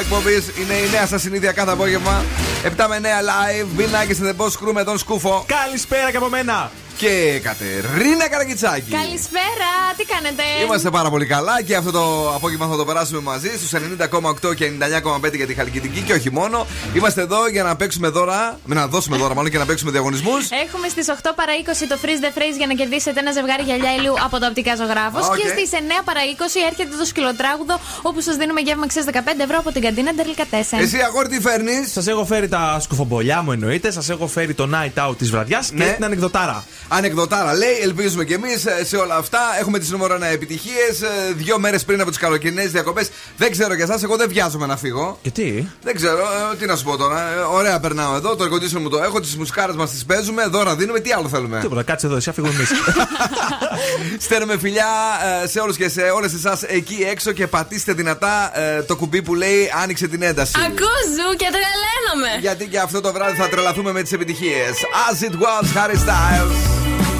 εκπομπής είναι η νέα σας συνήθεια κάθε απόγευμα. 7 με 9 live. Bill Nike σε The Boss Crew με τον Σκούφο. Καλησπέρα και από μένα και Κατερίνα Καραγκιτσάκη. Καλησπέρα, τι κάνετε; Είμαστε πάρα πολύ καλά και αυτό το απόγευμα θα το περάσουμε μαζί στους 90,8 και 99,5 για τη Χαλκιδική και όχι μόνο. Είμαστε εδώ για να παίξουμε δώρα, να δώσουμε δώρα μάλλον και να παίξουμε διαγωνισμούς. Έχουμε στις 8 παρα 20 το freeze the phrase για να κερδίσετε ένα ζευγάρι γυαλιά ηλίου από το οπτικά ζωγράφος. Okay. Και στις 9 παρα 20 έρχεται το σκυλοτράγουδο όπου σας δίνουμε γεύμα ξέ 15 ευρώ από την καντίνα Ντερλικατέσεν. Εσύ αγόρι τι φέρνεις; Σας έχω φέρει τα σκουφομπολιά μου εννοείται, σας έχω φέρει το night out της βραδιάς ναι. και την ανεκδοτάρα. Ανεκδοτάρα λέει, ελπίζουμε κι εμείς ε, σε όλα αυτά. Έχουμε τις νούμερο 1 επιτυχίες. Ε, δύο μέρες πριν από τις καλοκαιρινές διακοπές. Δεν ξέρω για εσάς, εγώ δεν βιάζομαι να φύγω. Γιατί; Δεν ξέρω, ε, τι να σου πω τώρα. Ωραία, περνάω εδώ, το εργοτήσιο μου το έχω, τις μουσικάρες μας τις παίζουμε, δώρα δίνουμε, τι άλλο θέλουμε. Τίποτα, κάτσε εδώ, εσύ αφήγουμε εμείς. Στέλνουμε φιλιά σε όλους και σε όλες εσάς εκεί έξω και πατήστε δυνατά το κουμπί που λέει Άνοιξε την ένταση. Ακούζου και τρελαίνομαι. Γιατί και αυτό το βράδυ θα τρελαθούμε με τις επιτυχίες. As it was, Harry Styles.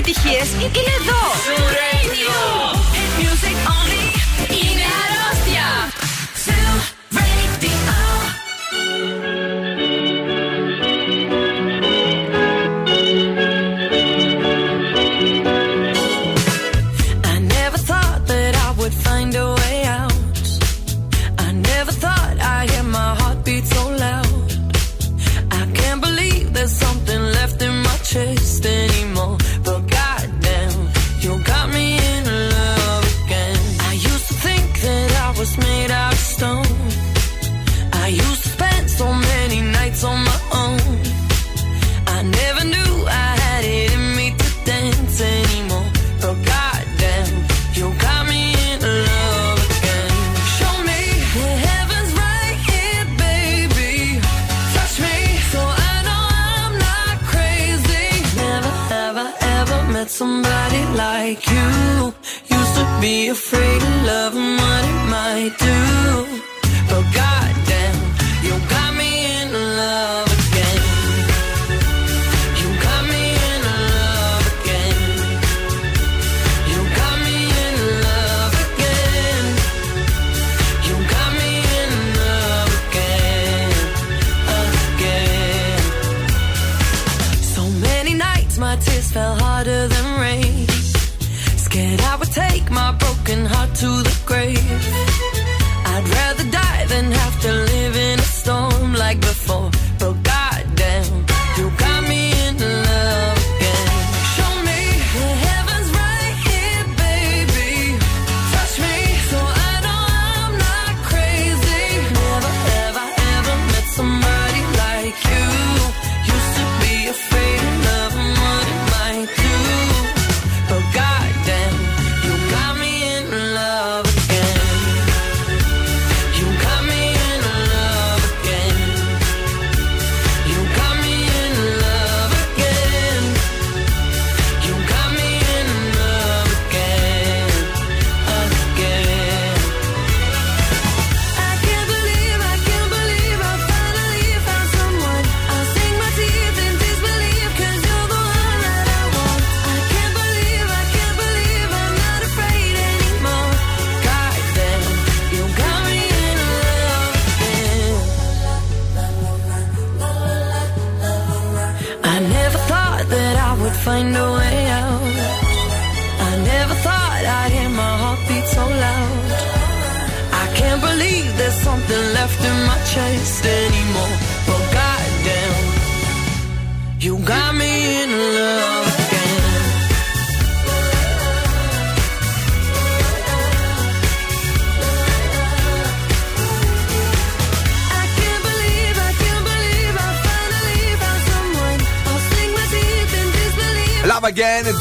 επιτυχίες είναι εδώ.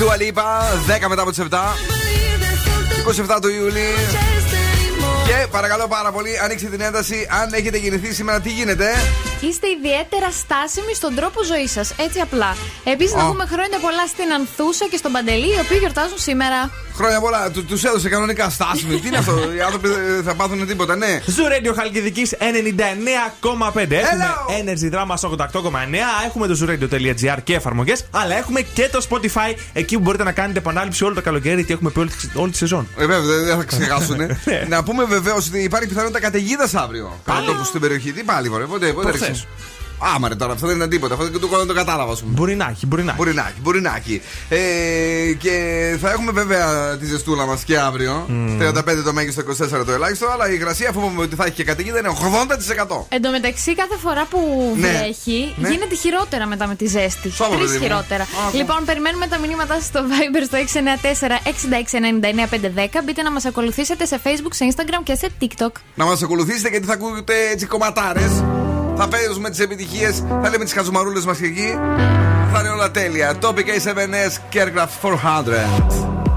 Dua Lipa, 10 μετά από τις 7. 27 του Ιούλη. Και παρακαλώ πάρα πολύ, ανοίξτε την ένταση. Αν έχετε γεννηθεί σήμερα, τι γίνεται; Είστε ιδιαίτερα στάσιμοι στον τρόπο ζωής σας. Έτσι απλά. Επίσης, να πούμε χρόνια πολλά στην Ανθούσα και στον Παντελή, οι οποίοι γιορτάζουν σήμερα. Χρόνια πολλά. Του τους έδωσε κανονικά στάσιμοι. τι είναι αυτό, οι άνθρωποι δεν θα πάθουν τίποτα, ναι. Zoo Radio Χαλκιδικής 99,5. Έχουμε Energy Drama 88,9. Έχουμε το zuradio.gr και εφαρμογές. Αλλά έχουμε και το Spotify εκεί που μπορείτε να κάνετε επανάληψη όλο το καλοκαίρι γιατί έχουμε πει όλη, όλη τη σεζόν. Ε, βέβαια, δεν θα ξεχάσουν. Ναι. να πούμε βεβαίως ότι υπάρχει πιθανότητα καταιγίδας αύριο. Πάλι; Στην περιοχή. Τι πάλι, βορέ, πότε, πότε Άμα ρε τώρα, αυτό δεν είναι τίποτα. Αυτό δεν το, το κατάλαβα, ας πούμε. Μπορεί να έχει, μπορεί να έχει. Μπορεί να έχει, μπορεί να έχει. Ε, και θα έχουμε βέβαια τη ζεστούλα μας και αύριο. Mm. 35 το μέγιστο, 24 το ελάχιστο. Αλλά η υγρασία, αφού πούμε ότι θα έχει και καταιγίδα, είναι 80%. Εν τω μεταξύ, κάθε φορά που ναι. βρέχει, ναι. γίνεται χειρότερα μετά με τη ζέστη. Τρεις χειρότερα. Ah, λοιπόν, περιμένουμε τα μηνύματά σα στο Viber στο 694 6699 510. Μπείτε να μας ακολουθήσετε σε Facebook, σε Instagram και σε TikTok. Να μας ακολουθήσετε γιατί θα ακούτε έτσι κομματάρες θα παίζουμε τις επιτυχίες, θα λέμε τις χαζομαρούλες μας εκεί. Θα είναι όλα τέλεια. Topic A7S Caregraph 400.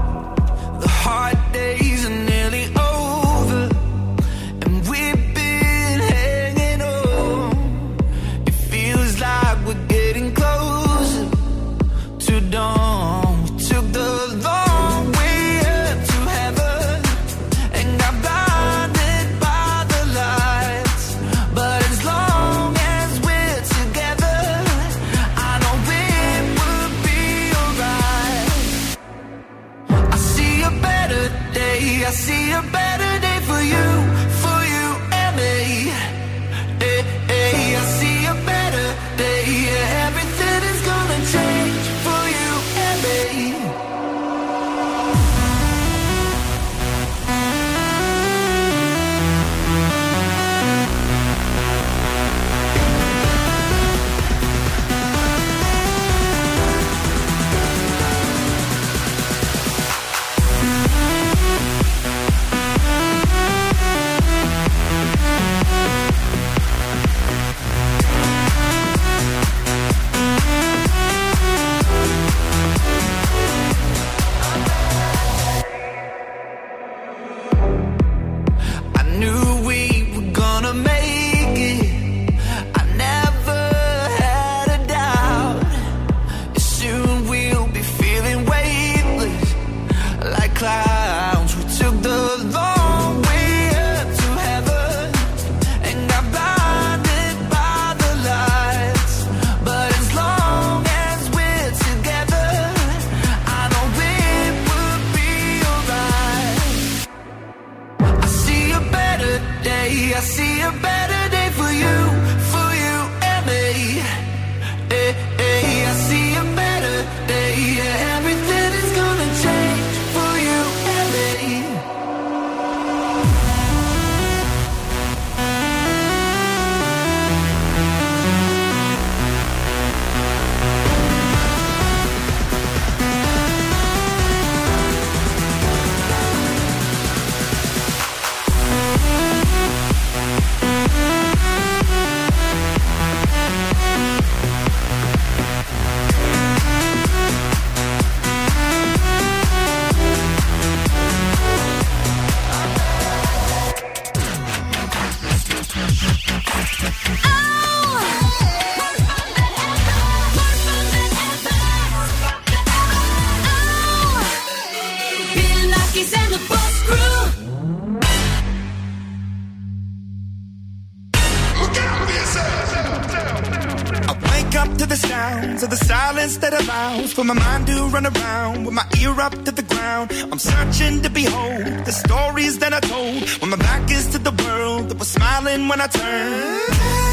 down. I'm searching to behold the stories that I told when my back is to the world that was smiling when I turned.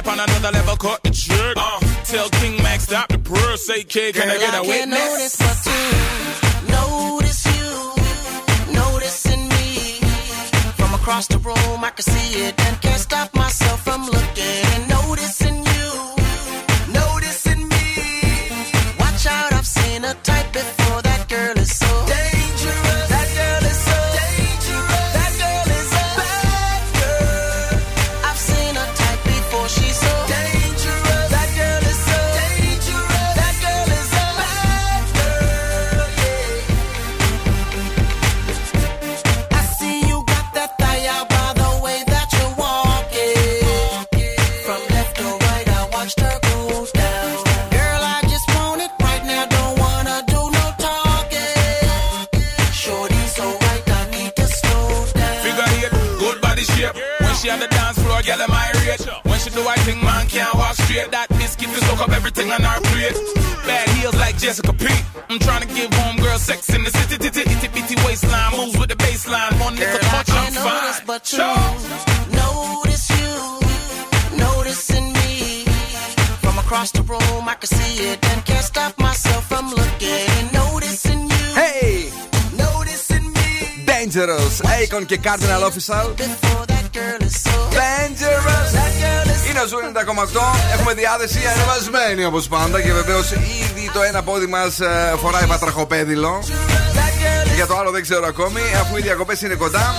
step on a Και Cardinal Official. Dangerous. Είναι ο Ζούνι 90,8. Έχουμε διάθεση ανεβασμένη όπως πάντα και βεβαίως ήδη το ένα πόδι μας ε, φοράει πατραχοπέδιλο. Για το άλλο δεν ξέρω ακόμη, αφού οι διακοπές είναι κοντά.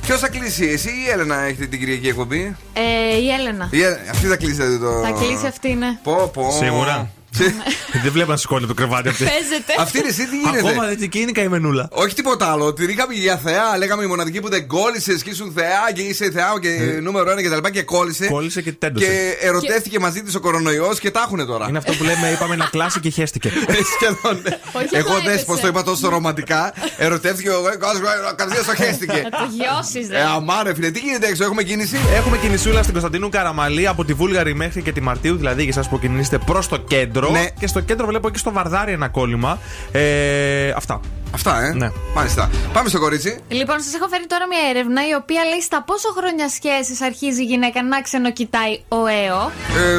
Ποιος θα κλείσει, εσύ ή η Έλενα έχετε την Κυριακή εκπομπή; Ε, η Έλενα. Η... Αυτή θα κλείσει δηλαδή, το. Θα κλείσει αυτή, ναι. Πω, πω. Σίγουρα. Δεν βλέπω να σηκώνει το κρεβάτι αυτή. Παίζεται. Αυτή είναι εσύ τι γίνεται; Ακόμα δεν τσικίνηκα η μενούλα. Όχι τίποτα άλλο. Τη είχαμε για θεά. Λέγαμε η μοναδική που δεν κόλλησε και θεά και είσαι θεά και ε. νούμερο ένα και τα λοιπά και κόλλησε. Κόλλησε και τέντωσε. Και ερωτεύτηκε μαζί της ο κορονοϊός και τα έχουν τώρα. Είναι αυτό που λέμε, είπαμε να κλάσει και χέστηκε. Ε, σχεδόν. Ναι. Εγώ δεν πως το είπα τόσο ρομαντικά. Ερωτεύτηκε ο Καρδιά το χέστηκε. Γιώσεις. Ε, Αμάρε φίλε, τι γίνεται έξω, έχουμε κίνηση; Έχουμε κινησούλα στην Κωνσταντινού Καραμαλή από τη Βούλγαρη μέχρι και τη Μαρτίου, δηλαδή για εσάς που κινήσετε προς το κέντρο. Ναι. Και στο κέντρο βλέπω και στο βαρδάρι ένα κόλλημα. Ε, αυτά. Αυτά, ε. Ναι. Μάλιστα. Πάμε στο κορίτσι. Λοιπόν, σας έχω φέρει τώρα μια έρευνα η οποία λέει στα πόσο χρόνια σχέσει αρχίζει η γυναίκα να ξενοκοιτάει ο ΕΟ.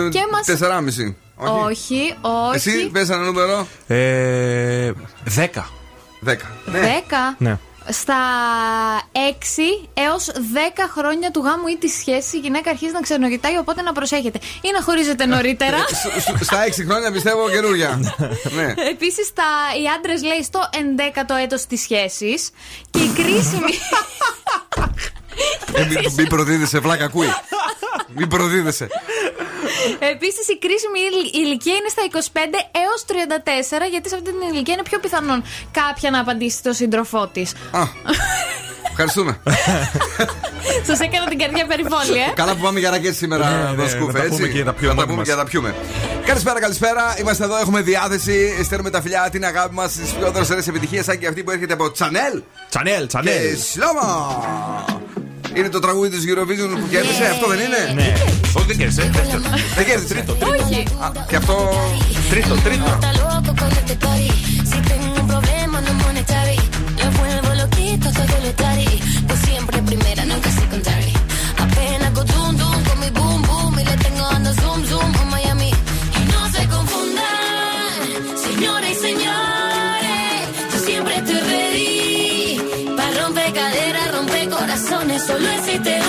Ε, και μας... 4,5. Όχι, όχι. Εσύ πες ένα νούμερο. Ε, 10. 10. Ναι. ναι στα 6 έως 10 χρόνια του γάμου ή τη σχέση η γυναίκα αρχίζει να ξενογητάει, οπότε να προσέχετε. Ή να χωρίζετε νωρίτερα. Ε, στα 6 χρόνια πιστεύω καινούρια. ναι. Επίσης, οι άντρες λέει στο 11ο έτος της σχέσης και η κρίσιμη. Ε, Μην προδίδεσαι, βλάκα, ακούει. Μην προδίδεσαι. Επίσης, η κρίσιμη ηλικία είναι στα 25 έως 34, γιατί σε αυτή την ηλικία είναι πιο πιθανόν κάποια να απαντήσει το σύντροφό της. Ευχαριστούμε. Σας έκανα την καρδιά περιβόλη. Ε. Καλά που πάμε για ρακέτ σήμερα, ναι, ναι, Δοσκούφε. Θα τα πούμε και τα πιούμε. Τα πιούμε. Καλησπέρα, καλησπέρα. Είμαστε εδώ, έχουμε διάθεση. Στέλνουμε τα φιλιά, την αγάπη μας στις πιο δροσερές επιτυχίες, σαν και αυτή που έρχεται από Τσανέλ. Τσανέλ, Τσανέλ. Και είναι το τραγούδι της Eurovision που κέρδισε, αυτό δεν είναι; Ναι. Όχι, δεν κέρδισε. Δεν κέρδισε. Τρίτο, τρίτο. Και αυτό. Τρίτο, τρίτο. solo existe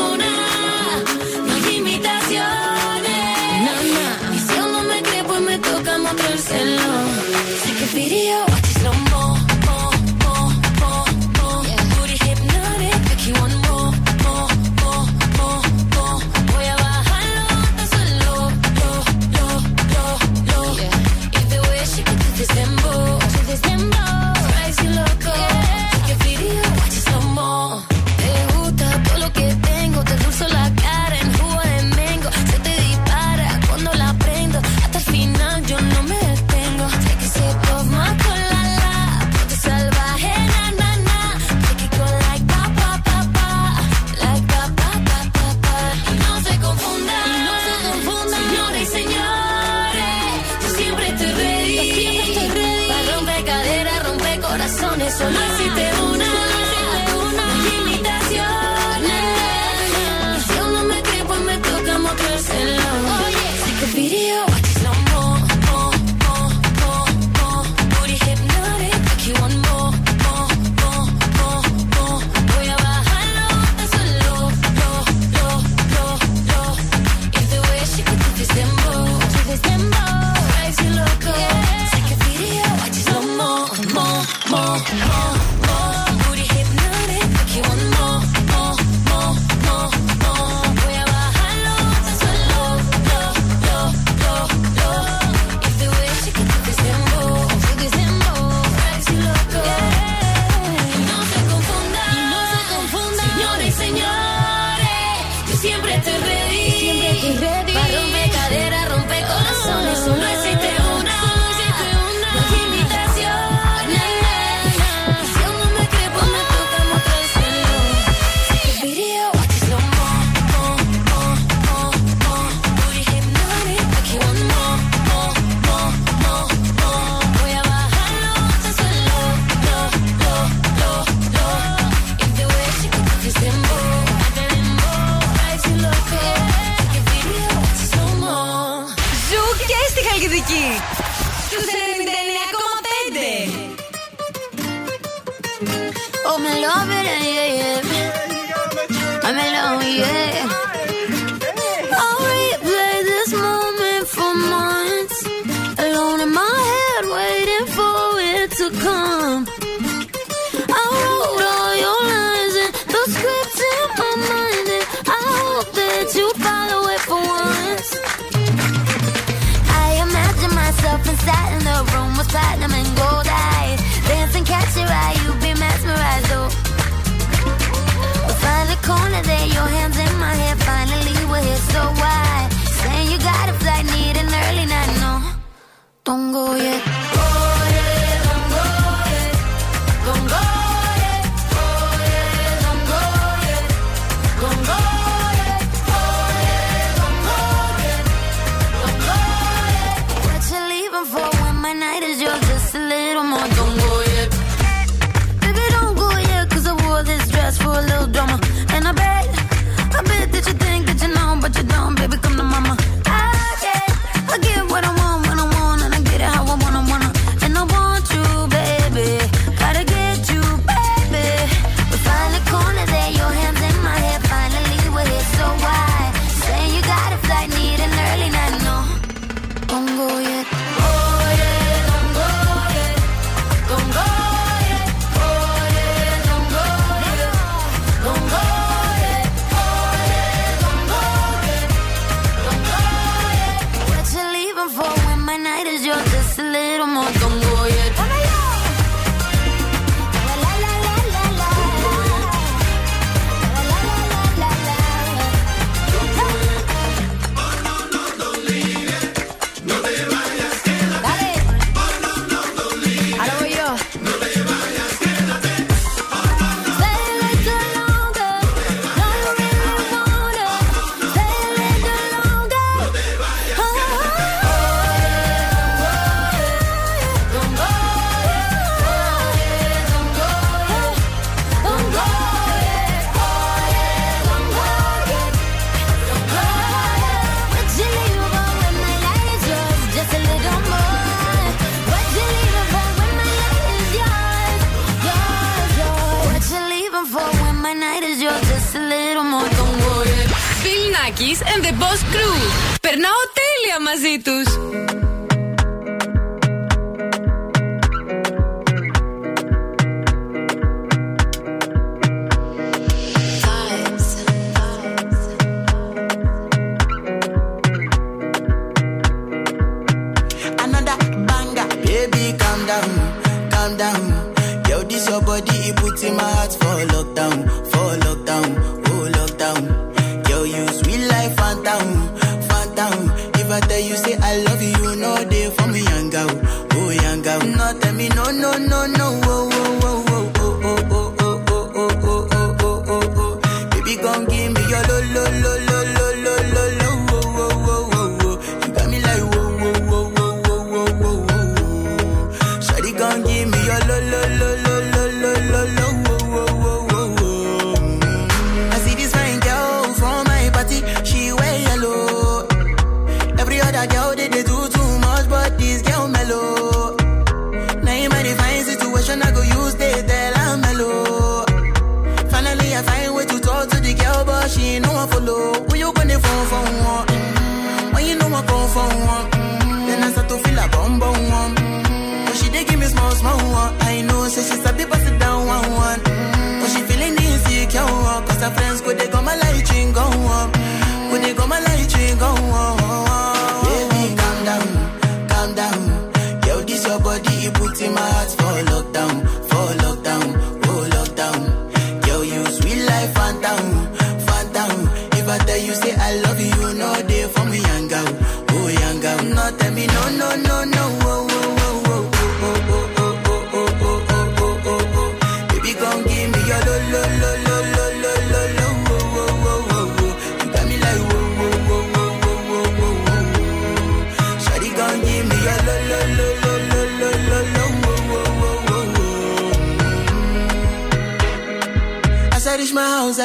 look down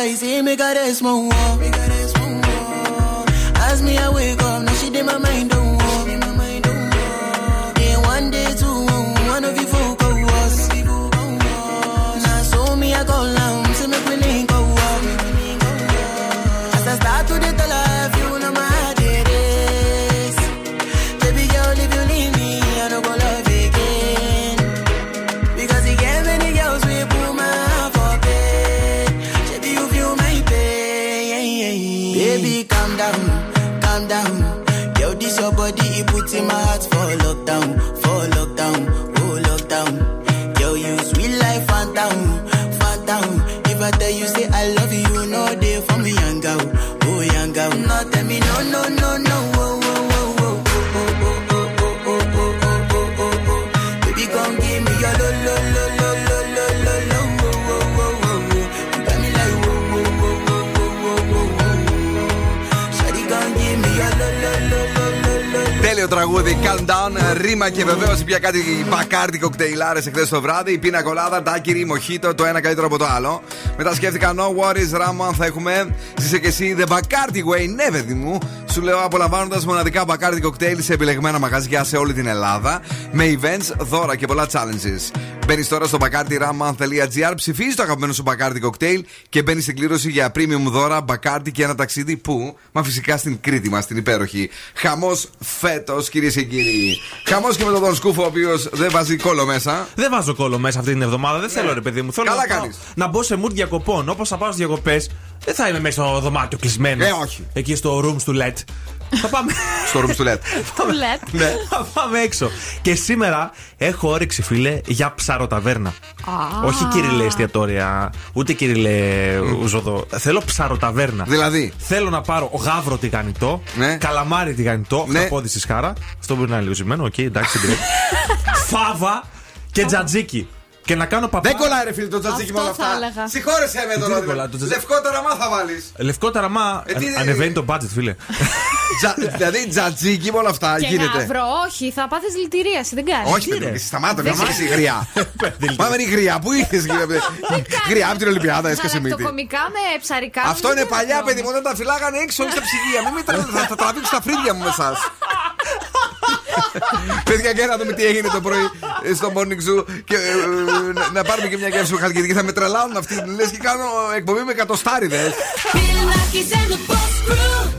y si me small one Calm Down, ρήμα και βεβαίω πια κάτι μπακάρτι κοκτέιλάρες εχθές το βράδυ. Η πίνα κολάδα, τάκυρη, μοχίτο, το ένα καλύτερο από το άλλο. Μετά σκέφτηκα, no worries, Raman, θα έχουμε. Ζήσε και εσύ, the Bacardi way, ναι, παιδί μου. Σου λέω απολαμβάνοντας μοναδικά μπακάρτι κοκτέιλ σε επιλεγμένα μαγαζιά σε όλη την Ελλάδα. Με events, δώρα και πολλά challenges. Μπαίνεις τώρα στο bacardi.raman.gr, ψηφίζεις το αγαπημένο σου μπακάρτι κοκτέιλ και μπαίνεις στην κλήρωση για premium δώρα, μπακάρτι και ένα ταξίδι που, μα φυσικά στην Κρήτη μας, την υπέροχη. Χαμός φέτος, κυρίες και κύριοι. Χαμός και με τον Δον Σκούφο, ο οποίος δεν βάζει κόλλο μέσα. Δεν βάζω κόλλο μέσα αυτή την εβδομάδα. Δεν θέλω, ρε παιδί μου. Θέλω Καλά να, πάω- κάνεις. να μπω σε mood διακοπών. Όπως θα πάω στις διακοπές, δεν θα είμαι μέσα στο δωμάτιο κλεισμένος. Ε, όχι. Εκεί στο rooms του LED. θα πάμε. Στο ρούμ του λέτε. Τουλέτ. ναι. θα πάμε έξω. Και σήμερα έχω όρεξη, φίλε, για ψαροταβέρνα. Όχι κυριλέ εστιατόρια, ούτε κυριλέ ουζοδό. Θέλω ψαροταβέρνα. Δηλαδή; Θέλω να πάρω γάβρο τηγανιτό, Ναι. καλαμάρι τηγανιτό, Ναι. ναι. στη σχάρα. Αυτό μπορεί να είναι λίγο ζυμμένο, οκ, εντάξει, δεν Φάβα και τζατζίκι. Και να κάνω παπά. Δεν κολλάει, ρε φίλε, το τζατζίκι με όλα Αυτό αυτά. θα έλεγα. Συγχώρεσέ με Τι τώρα. δεν κολλάει, το τζατζίκι. Λευκό ταραμά θα βάλει. Λευκό ταραμά. Ε, τι- αν- Ανεβαίνει το budget, φίλε. Δηλαδή τζατζίκι με όλα αυτά Και γίνεται. γάβρο, όχι, θα πάθεις δηλητηρίαση, δεν κάνεις. Όχι, ρε. παιδί, εσύ σταμάτα, Δεν μην είσαι γριά. Παιδί, Πάμε είναι η γριά, πού ήρθε γριά από την Ολυμπιάδα, έσκασε μύτη. Γαλακτοκομικά με ψαρικά. Αυτό δεν είναι γίνεται παλιά, όμως. παιδί μου, όταν τα φυλάγανε έξω, όχι στα ψυγεία. Μην με τραβήξουν, θα τα τραβήξω στα φρύδια μου με εσάς. Παιδιά, και να δούμε τι έγινε το πρωί ε, στο morning zoo και ε, ε, να- να πάρουμε και μια γεύση χαλκιδική. Θα με τρελάνουν αυτοί. Λες και κάνω εκπομπή με εκατοστάριδες. Bill Nackis and the boss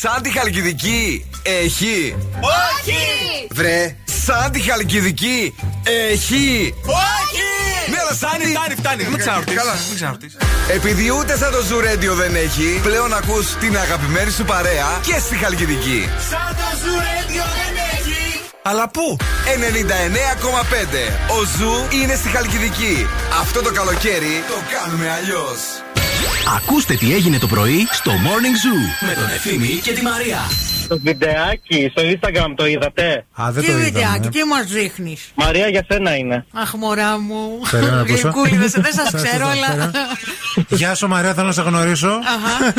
Σαν τη Χαλκιδική έχει. Όχι! Βρε, σαν τη Χαλκιδική έχει. Όχι! Ναι, αλλά σαν Φτάνει, τη- φτάνει, φτάνει. Μην ξαναρωτήσεις. Καλά. Μην ξαναρωτήσεις. Επειδή ούτε σαν το Zoo Radio δεν έχει, πλέον ακούς την αγαπημένη σου παρέα και στη Χαλκιδική. Σαν το Zoo Radio δεν έχει. Αλλά πού; 99,5. Ο Zoo είναι στη Χαλκιδική. Αυτό το καλοκαίρι το κάνουμε αλλιώς. Ακούστε τι έγινε το πρωί στο Morning Zoo με τον Ευθύμη και τη Μαρία. Το βιντεάκι στο Instagram το είδατε; Α, δεν Τι το βιντεάκι, είδαμε. τι μας δείχνεις; Μαρία για σένα είναι. Αχ, μωρά μου. Περίμενα να ακούσω. Γλυκούλιδες, δεν σας Σας ξέρω, το αλλά. φέρω. Γεια σου Μαρία, θέλω να σε γνωρίσω. Αχα.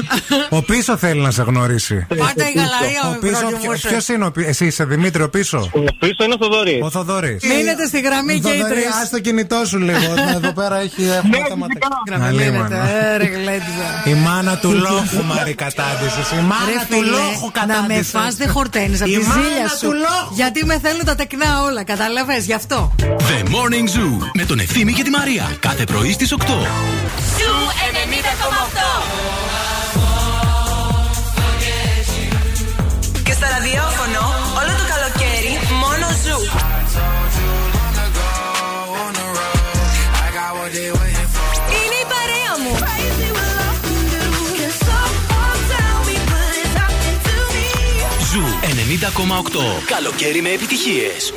Ο πίσω θέλει να σε γνωρίσει. Πάντα η γαλαρία Ο με πίσω, προτιμούσε. ποιο είναι ο πίσω, εσύ είσαι Δημήτρη ο πίσω; Ο πίσω είναι ο Θοδωρής. Ο Θοδωρής. Μείνετε στη γραμμή και οι τρεις. Α το κινητό σου λίγο. Εδώ πέρα έχει Ναι, έχουμε θέματα. Γραμμή Αλίμονο. μείνετε. Ε, ρε γλέντζα. Η μάνα του λόγου Μαρή κατάντησες. Η Ρε μάνα του φίλε, λόγου να με κατάντησε. φας δεν χορταίνεις από Η τη μάνα ζήλια του σου. λόγου. Γιατί με θέλουν τα τεκνά όλα, κατάλαβες, γι' αυτό. The Morning Zoo με τον Ευθύμη και τη Μαρία. Κάθε πρωί στις 8. Zoo 90,8. Καλοκαίρι με επιτυχίες.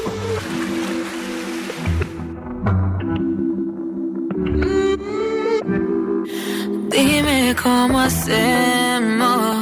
Dime cómo hacemos.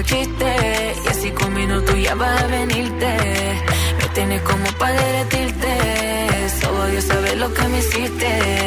Y así con minutos ya vas a venirte. Me tienes como para derretirte. Solo Dios sabe lo que me hiciste.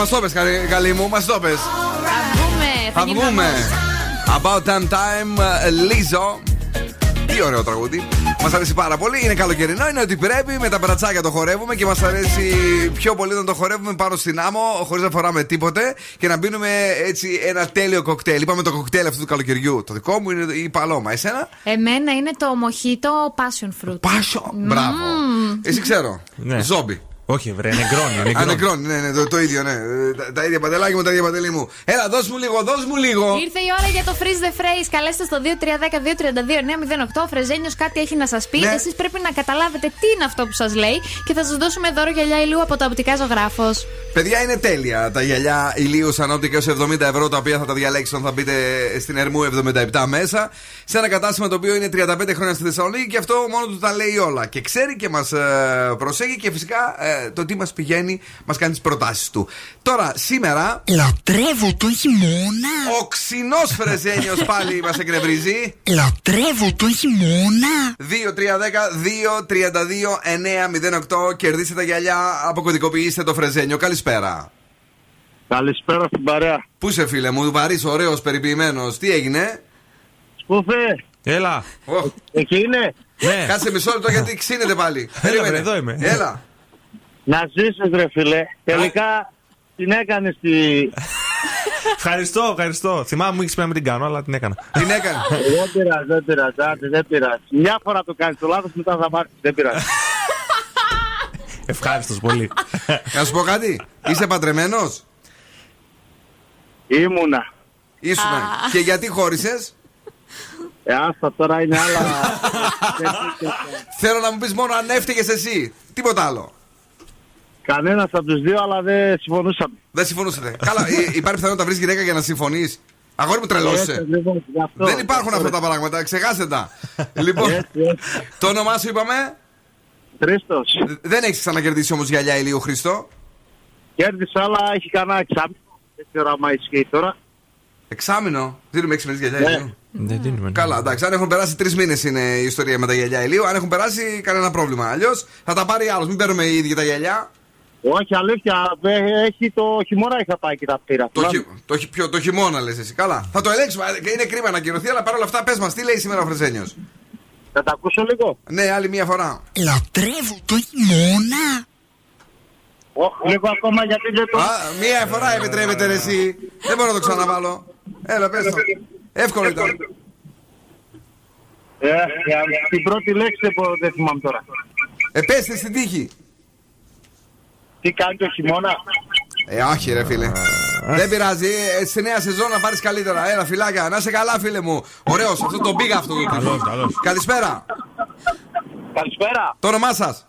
Μας το πες, καλή, καλή μου, μας το πες. Θα βγούμε. Θα γίνει βγούμε. χαμός. About time time, Λίζο. Τι ωραίο τραγούδι. Μας αρέσει πάρα πολύ. Είναι καλοκαιρινό, είναι ότι πρέπει. Με τα μπρατσάκια το χορεύουμε και μας αρέσει πιο πολύ να το χορεύουμε πάνω στην άμμο, χωρίς να φοράμε τίποτε και να μπίνουμε έτσι ένα τέλειο κοκτέιλ. Είπαμε το κοκτέιλ αυτού του καλοκαιριού. Το δικό μου είναι η παλώμα. Εσένα; Εμένα είναι το μοχίτο passion fruit. Passion. Μπράβο. Εσύ ξέρω. Ναι. Ζόμπι. Όχι, βρε, νεγκρόνι. Α, νεγκρόνι. νεκρώνει, ναι, ναι, το, το ίδιο, ναι. Ε, Τα, τα ίδια παντελάκια μου, τα ίδια παντελή μου. Έλα, δώσ' μου λίγο, δώσ' μου λίγο. Ήρθε η ώρα για το freeze the phrase. Καλέστε στο 2310-232-908. Ο Φρεζένιος κάτι έχει να σας πει. Ναι. Εσείς πρέπει να καταλάβετε τι είναι αυτό που σας λέει και θα σας δώσουμε δώρο γυαλιά ηλίου από το οπτικά ζωγράφος. Παιδιά είναι τέλεια τα γυαλιά ηλίου σαν όπτικα έως 70 ευρώ τα οποία θα τα διαλέξετε όταν θα μπείτε στην Ερμού 77 μέσα. Σε ένα κατάστημα το οποίο είναι 35 χρόνια στη Θεσσαλονίκη και αυτό μόνο του τα λέει όλα. Και ξέρει και μας προσέχει και φυσικά ε, το τι μας πηγαίνει μας κάνει τις προτάσεις του. Τώρα σήμερα. Λατρεύω το χειμώνα. Ο ξινός Φρεζένιος πάλι μας εκνευρίζει. Λατρεύω το χειμώνα. 2-3-10-2-32-9-08 Κερδίστε τα γυαλιά, αποκωδικοποιήστε το Φρεζένιο. Καλησπέρα. Καλησπέρα στην παρέα. Πού είσαι φίλε μου, βαρύς, ωραίος, περιποιημένος. Τι έγινε; Σπούφε. Έλα. Εκεί είναι. Ναι. Κάτσε μισό λεπτό γιατί ξύνεται πάλι. Έλα, βρε, εδώ είμαι. Έλα. Να ζήσεις ρε φίλε. Τελικά την έκανες τη... Ευχαριστώ, ευχαριστώ. Θυμάμαι μου είχες πει να μην την κάνω, αλλά την έκανα. Την έκανε. δεν πειράζει, δεν πειράζει, άντε, δεν πειράζει. Μια φορά το κάνεις το λάθος, μετά θα μάθεις, δεν πειράζει. Ευχάριστος πολύ. Να σου πω κάτι. Είσαι παντρεμένος; Ήμουνα. Ήσουνα. Και γιατί χώρισες; Ε, άστα τώρα είναι άλλα. Θέλω να μου πεις μόνο αν έφταιγες εσύ. Τίποτα άλλο. Κανένας από τους δύο, αλλά δεν συμφωνούσαμε. Δεν συμφωνούσατε. Καλά, ε, υπάρχει πιθανότητα να βρεις γυναίκα για να συμφωνείς. Αγόρι μου τρελώσε. Έτσι, ακριβώς, γι' αυτό. Δεν υπάρχουν αυτά τα πράγματα. Ξεχάστε τα. Λοιπόν, το όνομά σου είπαμε; Χρήστος. Δεν έχεις ξανακερδίσει όμως γυαλιά ηλίου, Χριστό. Κέρδισα, αλλά έχει κανένα εξάμεινο. Δεν ξέρω αν ισχύει τώρα. Εξάμεινο; Δίνουμε έξι μήνες γυαλιά Ναι. ηλίου. Δεν δίνουμε. Καλά, εντάξει. Αν έχουν περάσει τρεις μήνες είναι η ιστορία με τα γυαλιά ηλίου. Αν έχουν περάσει, κανένα πρόβλημα. Αλλιώς θα τα πάρει άλλος. Μην παίρνουμε οι ίδιοι τα γυαλιά. Όχι, αλήθεια. ε, Έχει το χειμώνα είχα πάει και τα πήρα. Το, χει... το, χει- ποιο- το χειμώνα λες εσύ. Καλά. Θα το ελέγξουμε. Ε, Είναι κρίμα να ακυρωθεί, αλλά παρόλα αυτά πες μας, τι λέει σήμερα ο Φρεζένιος; Θα τα ακούσω λίγο. Ναι, άλλη μία φορά. Λατρεύω το χειμώνα. Λίγο ακόμα γιατί δεν το. Α, μία φορά επιτρέπεται ρε, εσύ. Δεν μπορώ να το ξαναβάλω. Έλα, πες το. Εύκολο ήταν. Ε, ε, την πρώτη λέξη δεν, μπορώ, δεν θυμάμαι τώρα. Ε, πες τη στην τύχη. Τι κάνει το χειμώνα; Ε, όχι, ρε φίλε. Δεν πειράζει. Ε, στη νέα σεζόν να πάρεις καλύτερα. Έλα, φυλάκια. Να σε καλά, φίλε μου. Ωραίος, αυτό τον πήγα αυτό. Καλώς, καλώς. Καλησπέρα. Καλησπέρα. Το όνομά σας;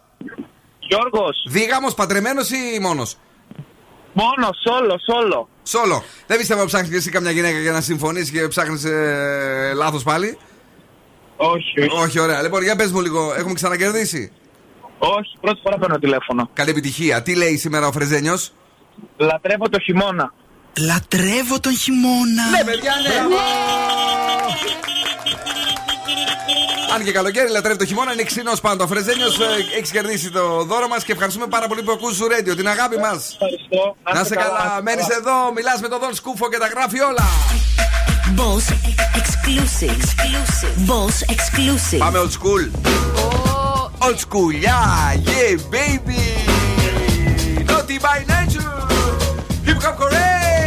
Γιώργος. Δίγαμος, παντρεμένος ή μόνος; Μόνος, σόλο, σόλο. Σόλο. Δεν πιστεύω να ψάχνεις και εσύ καμιά γυναίκα για να συμφωνήσει και ψάχνεις ε, λάθος πάλι. Όχι, όχι. Όχι, ωραία. Λοιπόν, για πες μου λίγο, έχουμε ξανακερδίσει; Όχι, πρώτη φορά παίρνω τηλέφωνο. Καλή επιτυχία. Τι λέει σήμερα ο Φρεζένιος; Λατρεύω το χειμώνα. Λατρεύω τον χειμώνα. Ναι, παιδιά, ναι. Αν και καλοκαίρι λατρεύει το χειμώνα, είναι ξινός πάντα. Ο Φρεζένιος έχει κερδίσει το δώρο μας και ευχαριστούμε πάρα πολύ που ακούς Radio, την αγάπη μας. Ευχαριστώ. Να σε καλά, μένεις εδώ, μιλάς με τον Δον Σκούφο και τα γράφει όλα. Boss exclusive. Boss exclusive. Πάμε old school. Old school, yeah, yeah, baby. Naughty by nature. Hip hop Korea.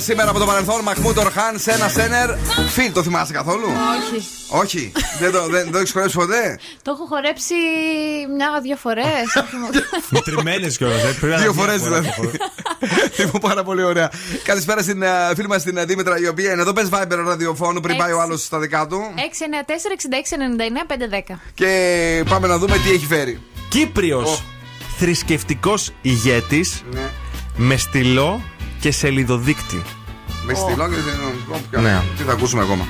Τι θυμηθήκαμε σήμερα από το παρελθόν, Μαχμούτ Ορχάν σε ένα σένερ. Φιλ, το θυμάσαι καθόλου; Όχι. Όχι. δεν το, δεν, δεν το έχεις χορέψει ποτέ; Το έχω χορέψει μια-δύο φορές. Μετρημένε κιόλας. Δύο φορές δηλαδή. Λοιπόν, πάρα πολύ ωραία. Καλησπέρα στην ε, φίλη μας την ε, Δήμητρα, η οποία είναι εδώ. Πες Viber ραδιοφώνου πριν πάει ο άλλος στα δικά του. 694-6699-510. Και πάμε να δούμε τι έχει φέρει. Κύπριος θρησκευτικός ηγέτης Ναι. με στυλό και σελιδοδίκτη. Με στυλό και δεν Ναι. Τι θα ακούσουμε ακόμα;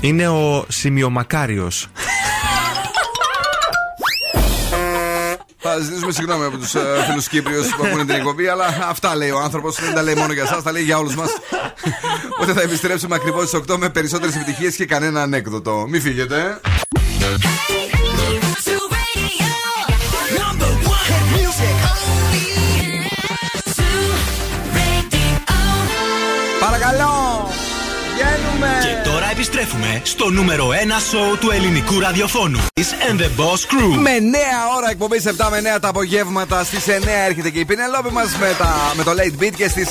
Είναι ο Σημειομακάριος. Θα ζητήσουμε συγγνώμη από τους φίλους Κύπριους που ακούνε την εκπομπή, αλλά αυτά λέει ο άνθρωπος. Δεν τα λέει μόνο για εσάς, τα λέει για όλους μας. Οπότε θα επιστρέψουμε ακριβώς στις 8 με περισσότερες επιτυχίες και κανένα ανέκδοτο. Μην φύγετε. Παρακαλώ! Επιστρέφουμε στο νούμερο 1 σοου του ελληνικού ραδιοφώνου. Is and the Boss Crew. Με νέα ώρα εκπομπή 7 με 9 τα απογεύματα. Στις 9 έρχεται και η Πινελόπη μας με, τα- με το late beat και στις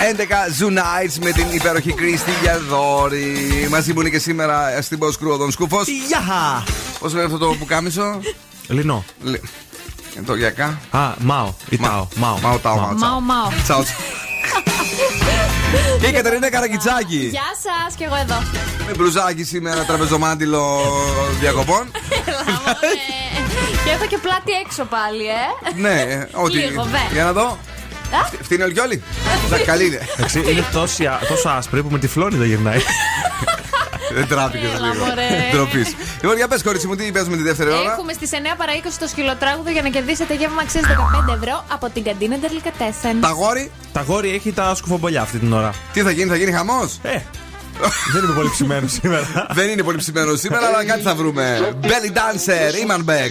11 Zoo Nights με την υπέροχη Κρίστη Γιαδόρη. Μαζί μου είναι και σήμερα στην Boss Crew ο Δον Σκούφος. Γεια! Πώς λέει αυτό το που κάμισο. Λινό. Λι- Ε, Το γιακά. Α, Μάο. Ή Τάο. Μάο. Μάο, τάο, μάο. Μάω, μάω. Τσάου. Και η Κατερίνα Καρακιτσάκη. Γεια σας, και εγώ εδώ. Με μπλουζάκι σήμερα, τραπεζομάντιλο διακοπών. Και έχω και πλάτη έξω πάλι, ε. Ναι, ε, ό,τι. Λίγο, βε. Για να δω. Α, Φτύνει ο Λιόλι. Τα καλή είναι. Εντάξει, είναι τόσο, τόσο άσπρη που με τη Φλόριντα γυρνάει. Δεν τράπηκε Έλα, λίγο. μωρέ. Ντροπής. Λοιπόν, για πες, κορίτσι μου, τι παίζουμε τη δεύτερη ώρα; Έχουμε στις 9 παρα 20 το σκυλοτράγουδο για να κερδίσετε γεύμα αξίας 15 ευρώ από την καντίνα Ντερλικατέσεν. Τα γόρι; Τα γόρι έχει τα σκουφομπολιά αυτή την ώρα. Τι θα γίνει, θα γίνει χαμός; Ε, δεν είμαι πολύ ψημένος σήμερα. Δεν είναι πολύ ψημένος σήμερα, αλλά κάτι θα βρούμε. Belly Dancer, Iman Beck.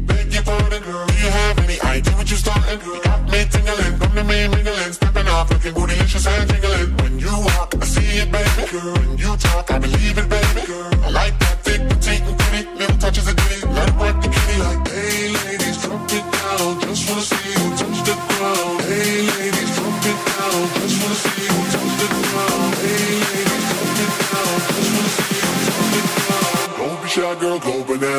idea what you're starting? You got me tingling, come to me mingling, stepping off, looking bootylicious and jingling. When you walk, I see it, baby girl. When you talk, I believe it, baby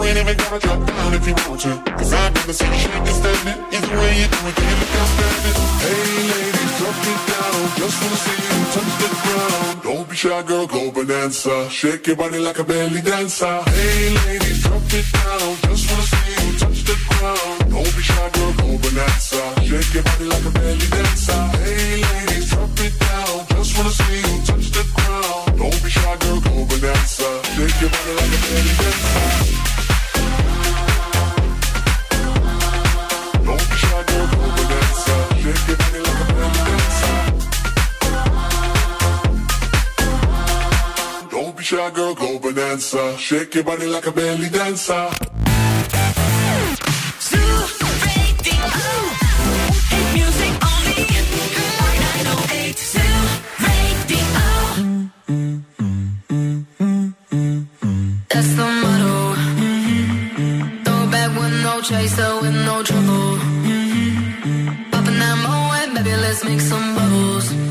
You ain't even gotta drop down if you want to. Cause I've never seen you shake and stand it. Either way you do it, you look outstanding. Hey ladies, drop it down. Just wanna see you touch the ground. Don't be shy, girl, go bonanza. Shake your body like a belly dancer. Hey, ladies, drop it down. Just wanna see you touch the ground. Don't be shy, girl, go bonanza. Shake your body like a belly dancer. Hey, ladies, drop it down. Just wanna see you touch the ground. Don't be shy, girl, go bonanza. Shake your body like a belly dancer. Shy, girl, go bonanza. Shake your body like a belly dancer. Music only. 908 That's the motto. With no chaser, with no trouble. Popping that moe, baby, let's make some bubbles.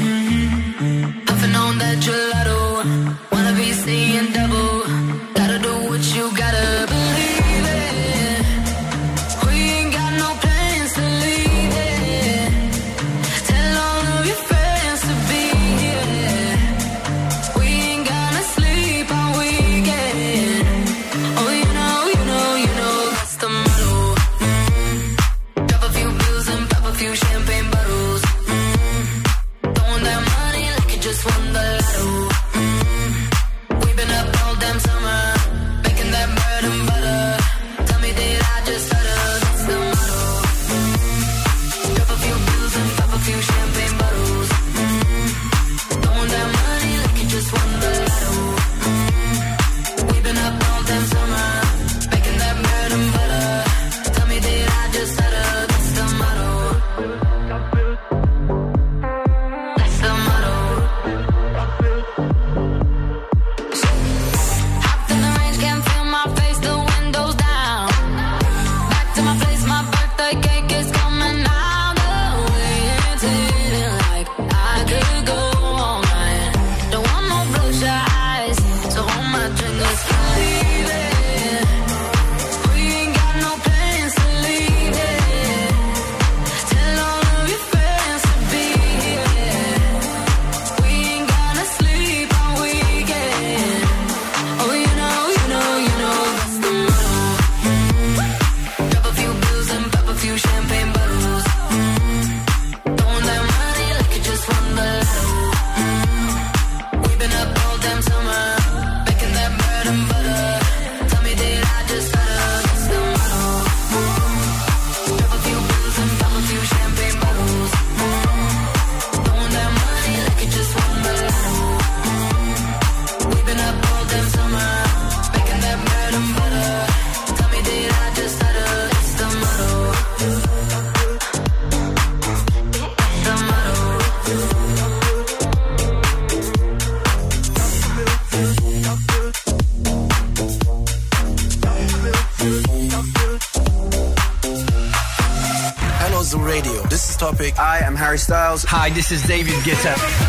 Hi, this is David Guetta.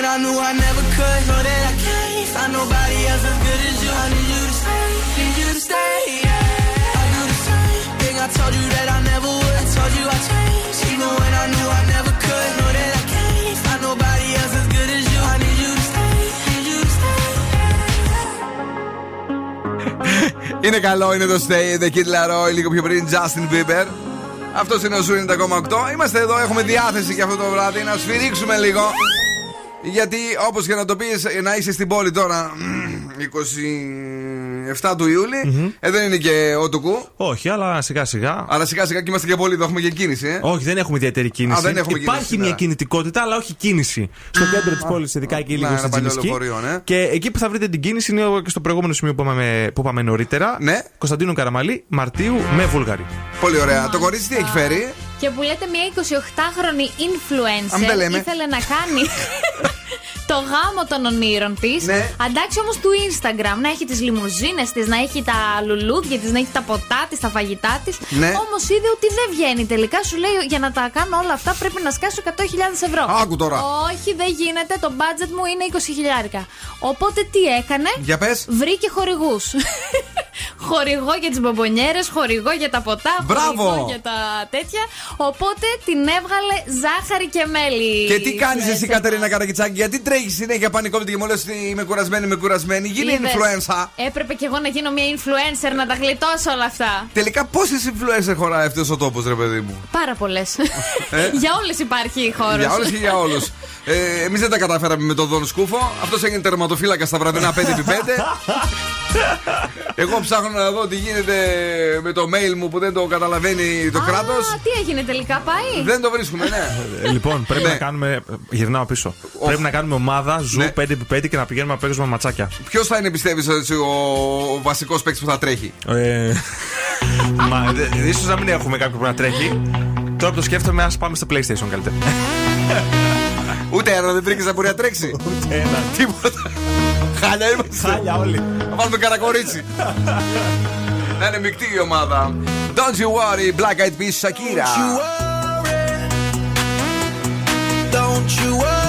Changed, even when I knew I never could. Know that I can't find nobody else as good as you. I need you to stay, need you to stay. Yeah. I do the same thing I told you that I never would. I told you I changed, even when I knew I never could. Know that I can't find nobody else as good as you. I need you to stay, need you to stay. Είναι καλό, είναι το Stay, The Kid Laroi, λίγο πιο πριν Justin Bieber. Αυτό είναι ο Ζου 90,8. Είμαστε εδώ, έχουμε διάθεση για αυτό το βράδυ να σφυρίξουμε λίγο. Γιατί όπως και να το πεις, να είσαι στην πόλη τώρα 27 του ιουλη ε, δεν είναι και ο Τουκού. Όχι, αλλά σιγά σιγά. Αλλά σιγά σιγά και είμαστε και πολύ εδώ, έχουμε και κίνηση. Ε. Όχι, δεν έχουμε ιδιαίτερη κίνηση. Α, δεν έχουμε Υπάρχει κίνηση μια σήμερα. κινητικότητα, αλλά όχι κίνηση. Στο κέντρο της πόλης, ειδικά εκεί λίγο Να, στην ένα παλιό Τζιμισκή. λεωφορείο, ναι. Και εκεί που θα βρείτε την κίνηση είναι και στο προηγούμενο σημείο που είπαμε, που είπαμε νωρίτερα. Ναι. Κωνσταντίνου Καραμαλή, Μαρτίου με Βούλγαρη. Πολύ ωραία. Το κορίτσι τι έχει φέρει; Και που λέτε μια 28χρονη Αν δεν influencer λέμε. ήθελε να κάνει το γάμο των ονείρων της. Ναι. Αντάξει όμως του Instagram να έχει τις λιμουζίνες της, να έχει τα λουλούδια της, να έχει τα ποτά της, τα φαγητά της. Ναι. Όμως είδε ότι δεν βγαίνει. Τελικά σου λέει για να τα κάνω όλα αυτά πρέπει να σκάσω 100.000 ευρώ. Άκου τώρα. Όχι, δεν γίνεται. Το budget μου είναι 20.000. Οπότε τι έκανε; Για πες. Βρήκε χορηγούς. χορηγό για τις μπομπονιέρες, χορηγό για τα ποτά, Μπράβο. χορηγό για τα τέτοια. Οπότε την έβγαλε ζάχαρη και μέλι. Και τι κάνεις εσύ, influencer. Κατερίνα Καρακιτσάκη, γιατί τρέχεις συνέχεια πανικόπτη και μου λες ότι είμαι κουρασμένη, είμαι κουρασμένη. Γίνε Είδες, influencer. Έπρεπε κι εγώ να γίνω μια influencer να τα γλιτώσω όλα αυτά. Τελικά πόσες influencer χωράει αυτός ο τόπος, ρε παιδί μου; Πάρα πολλές. Ε; για όλες υπάρχει χώρος. Για όλες και για όλους. Ε, Εμείς δεν τα καταφέραμε με τον Δον Σκούφο. Αυτός έγινε τερματοφύλακα στα βραδινά 5x5. Εγώ ψάχνω να δω τι γίνεται με το mail μου που δεν το καταλαβαίνει το κράτος. Α, τι έγινε τελικά, πάει; Δεν το βρίσκουμε, ναι. Ε, λοιπόν, πρέπει Ναι. να κάνουμε. Γυρνάω πίσω. Πρέπει να κάνουμε ομάδα ζου Ναι. 5x5 και να πηγαίνουμε να παίζουμε ματσάκια. Ποιος θα είναι, πιστεύεις, ο, ο βασικός παίκτης που θα τρέχει; Ε, μα δε- ίσως να μην έχουμε κάποιον που να τρέχει. Τώρα που το σκέφτομαι, ας πάμε στο PlayStation καλύτερα. Ούτε ένα δεν βρήκε να μπορεί να τρέξει. Ούτε ένα. Τίποτα. Χάλια είμαστε. Χάλια όλοι. Θα βάλουμε καρακορίτσι. Να είναι μεικτή η ομάδα. Don't you worry, Black Eyed Peas, Shakira. Don't you worry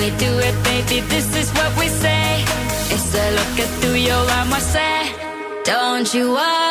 we do it, baby, this is what we say. It's a look at y yo arm, I don't you worry.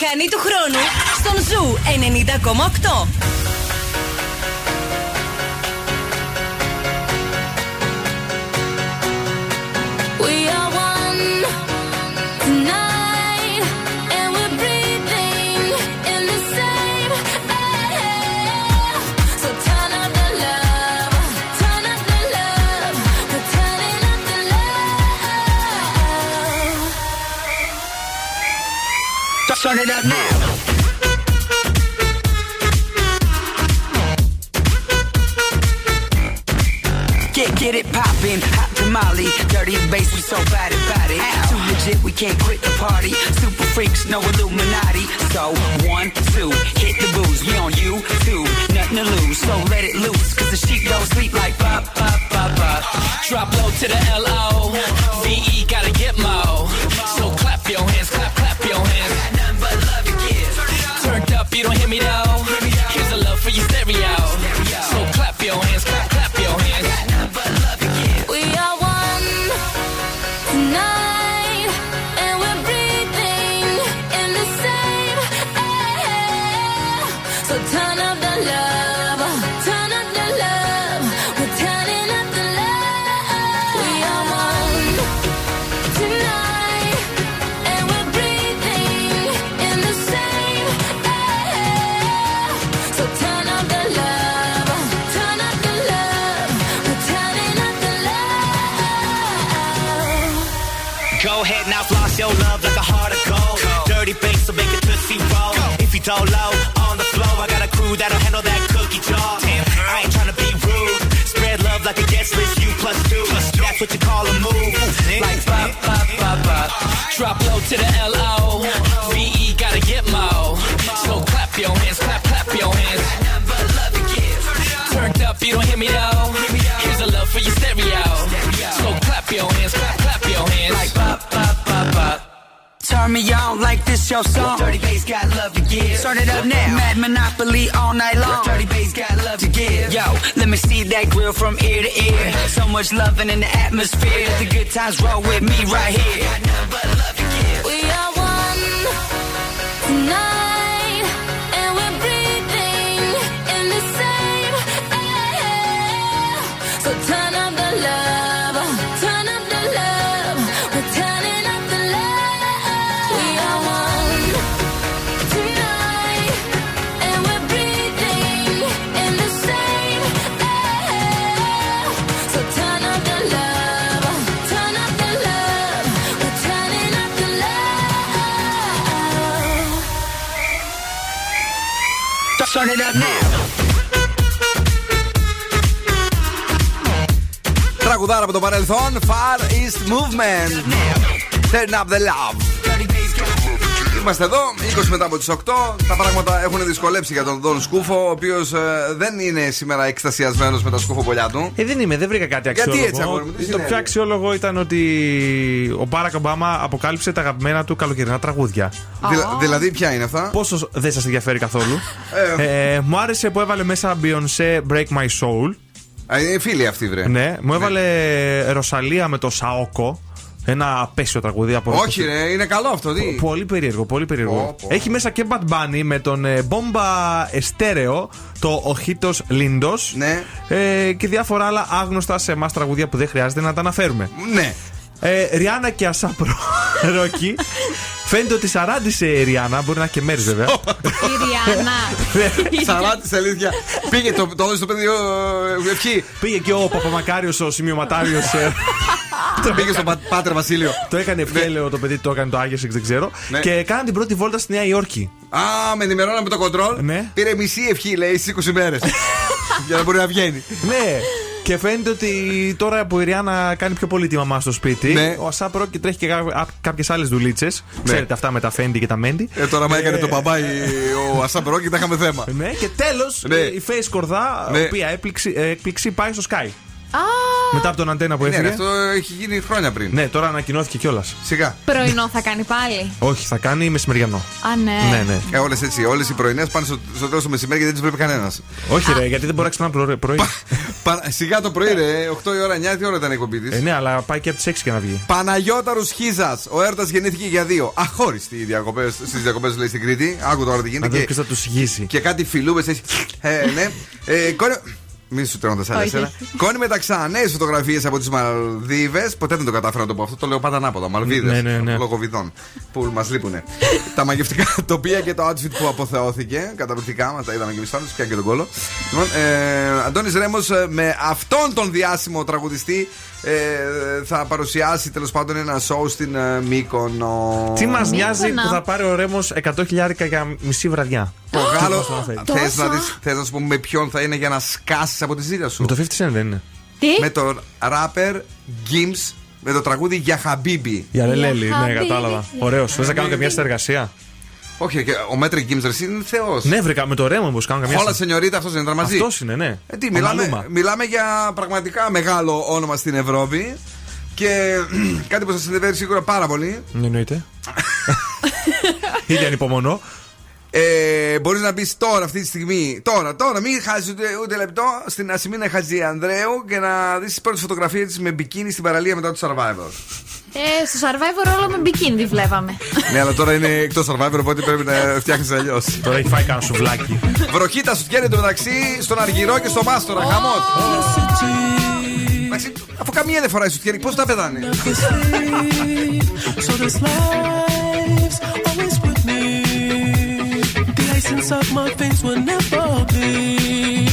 μηχανή του χρόνου στον Ζου 90,8. We are Turn it up now. Get, get it poppin', hot tamale, dirty bass, we so bad about it. Ow. Too legit, we can't quit the party. Super freaks, no Illuminati. So one, two, hit the booze. We on you, two, nothing to lose. So let it loose, cause the sheep don't sleep like bop bop bop pop. Drop low to the L O. V E gotta get mo. So clap your hands, clap, clap give me that Low on the floor, I got a crew that'll handle that cookie jar. I ain't tryna be rude. Spread love like a guest list, you plus two. That's what you call a move. Like bop, bop, bop, bop. Drop low to the L-O. This your song. Dirty bass got love to give. Start it up now. Mad Monopoly all night long. Dirty bass got love to give. Yo, let me see that grill from ear to ear. So much loving in the atmosphere. Let the good times roll with me right here. We are one tonight, Turn it up now. Τραγουδάρα από το παρελθόν Far East Movement Turn up the love Είμαστε εδώ, 20 μετά από τις 8. Τα πράγματα έχουν δυσκολέψει για τον Δον Σκούφο, ο οποίος δεν είναι σήμερα εκστασιασμένος με τα σκουφοπολιά του. Ε, δεν είμαι, δεν βρήκα κάτι Γιατί αξιόλογο. έτσι, αγόρι μου, τι το συνέβη; πιο αξιόλογο ήταν ότι ο Μπάρακ Ομπάμα αποκάλυψε τα αγαπημένα του καλοκαιρινά τραγούδια. Δηλα- δηλαδή, ποια είναι αυτά; Πόσο δεν σας ενδιαφέρει καθόλου. Ε. ε, μου άρεσε που έβαλε μέσα Beyoncé Break My Soul. Α, είναι φίλοι αυτοί, βρε. Ναι, μου έβαλε Ρωσαλία με το Σαόκο. Ένα απέσιο τραγούδι από Όχι, ρε, είναι καλό αυτό. Τι; Πολύ περίεργο, πολύ περίεργο. Πω, πω. Έχει μέσα και Bad Bunny με τον ε, Μπόμπα Εστέρεο, το Οχίτο Λίντο. Ναι. Ε, και διάφορα άλλα άγνωστα σε εμάς τραγουδία που δεν χρειάζεται να τα αναφέρουμε. Ναι. Ε, Ριάννα και Ασάπρο Ρόκι. Φαίνεται ότι σαράντισε η Ριάννα, μπορεί να έχει και μέρε βέβαια. Η Ριάννα. Σαράντη αλήθεια. Πήγε το, το έδωσε στο παιδί ε, ευχή. Πήγε και ο Παπαμακάριος, ο σημειωματάριος. Πήγε στον Πα- Πάτερ Βασίλειο. το έκανε ευχέλαιο το παιδί, το έκανε το Άγιος, δεν ξέρω. Ναι. Και κάναν την πρώτη βόλτα στη Νέα Υόρκη. Α, με ενημερώναμε το κοντρόλ. Ναι. Πήρε μισή ευχή, λέει, στι 20 μέρες. για να μπορεί να βγαίνει. Ναι. Και φαίνεται ότι τώρα που η Ριάννα κάνει πιο πολύ τη μαμά στο σπίτι, Ναι. ο Ασάπ Ρόκι τρέχει και κάποιες άλλες δουλίτσες. Ξέρετε αυτά με τα Φέντι και τα Μέντι. Ε, τώρα, άμα έκανε το παπάι ο Ασάμπ Ρόκι, θα είχαμε θέμα. Ναι, και τέλος Ναι. η Face Κορδά, Ναι. η οποία έπληξη, έκπληξη πάει στο Sky. Α, Μετά από τον αντένα που Ναι, έφυγε. ρε, αυτό έχει γίνει χρόνια πριν. Ναι, τώρα ανακοινώθηκε κιόλας. Σιγά. πρωινό θα κάνει πάλι; Όχι, θα κάνει μεσημεριανό. Α, ναι. Ναι, ναι. Ε, όλες έτσι, όλες οι πρωινές πάνε στο, στο τέλος του μεσημέρι γιατί δεν τις βλέπει κανένας. Όχι, ρε, γιατί δεν μπορεί να ξυπνά πρωί. Σιγά το πρωί, ρε, 8 η ώρα, 9 τι ώρα ήταν η εκπομπή της; Ε, ναι, αλλά πάει και από τις 6 και να βγει. Παναγιώταρους Χίζας. Ο έρωτα γεννήθηκε για δύο. Αχώριστη στις διακοπές λέει στην Κρήτη. Άκου τώρα τι Να γίνεται. δω Και, ποιος θα τους συγγύσει. και κάτι φιλούμπε έχει. Ε, ναι. Ε, κόνη... Μην σου τρώνε σαν Όχι, εσένα. Κόνη μεταξά νέε φωτογραφίες από τις Μαλδίβες. Ποτέ δεν το κατάφερα να το πω αυτό. Το λέω πάντα ανάποδα. Μαλδίβες. Ναι, ναι, ναι. Λόγω βιδών. Που μας λείπουνε. τα μαγευτικά τοπία και το outfit που αποθεώθηκε. Καταπληκτικά. Μας τα είδαμε και εμείς πάντως. Πια και τον κόλο. Λοιπόν, ε, Αντώνης Ρέμος με αυτόν τον διάσημο τραγουδιστή ε, θα παρουσιάσει τέλος πάντων ένα σοου στην ε, Τι μας νοιάζει που θα πάρει ο Ρέμος 100.000 για μισή βραδιά; Το Γάλλο. Θες να σου πούμε με ποιον θα είναι για να σκάσεις από τη ζήτα σου; Με το 50 Cent δεν είναι. Τι; Με τον ράπερ Gims με το τραγούδι Για Χαμπίμπι. Για Λελέλη, ναι, κατάλαβα. Ωραίος. Θες να κάνω και μια συνεργασία; Όχι, ο Μέτρη Γκίμζερ είναι θεός. Ναι, βρήκα με το ρέμα όπω κάνω καμιά. Όλα σενιωρίτα αυτός είναι ήταν μαζί. Αυτός είναι, ναι. Ε, μιλάμε, για πραγματικά μεγάλο όνομα στην Ευρώπη. Και κάτι που σας ενδιαφέρει σίγουρα πάρα πολύ. Εννοείται. Ήδη ανυπομονώ. Ε, Μπορείς να μπει τώρα, αυτή τη στιγμή, τώρα, τώρα, μην χάσεις ούτε, ούτε λεπτό στην Ασημίνα Χατζή Ανδρέου και να δεις τις πρώτες φωτογραφίες της με μπικίνη στην παραλία μετά το Survivor. Ε, στο Survivor όλο με μπικίνη βλέπαμε. ναι, αλλά τώρα είναι εκτός Survivor, οπότε πρέπει να φτιάχνεις αλλιώς. τώρα έχει φάει κανένα σουβλάκι. Βροχή τα σου του μεταξύ στον Αργυρό και στο Μάστορα. Χαμός. Αφού καμία δεν φοράει σουτιέρι, πώς τα πετάνε; Essence of my face will never be.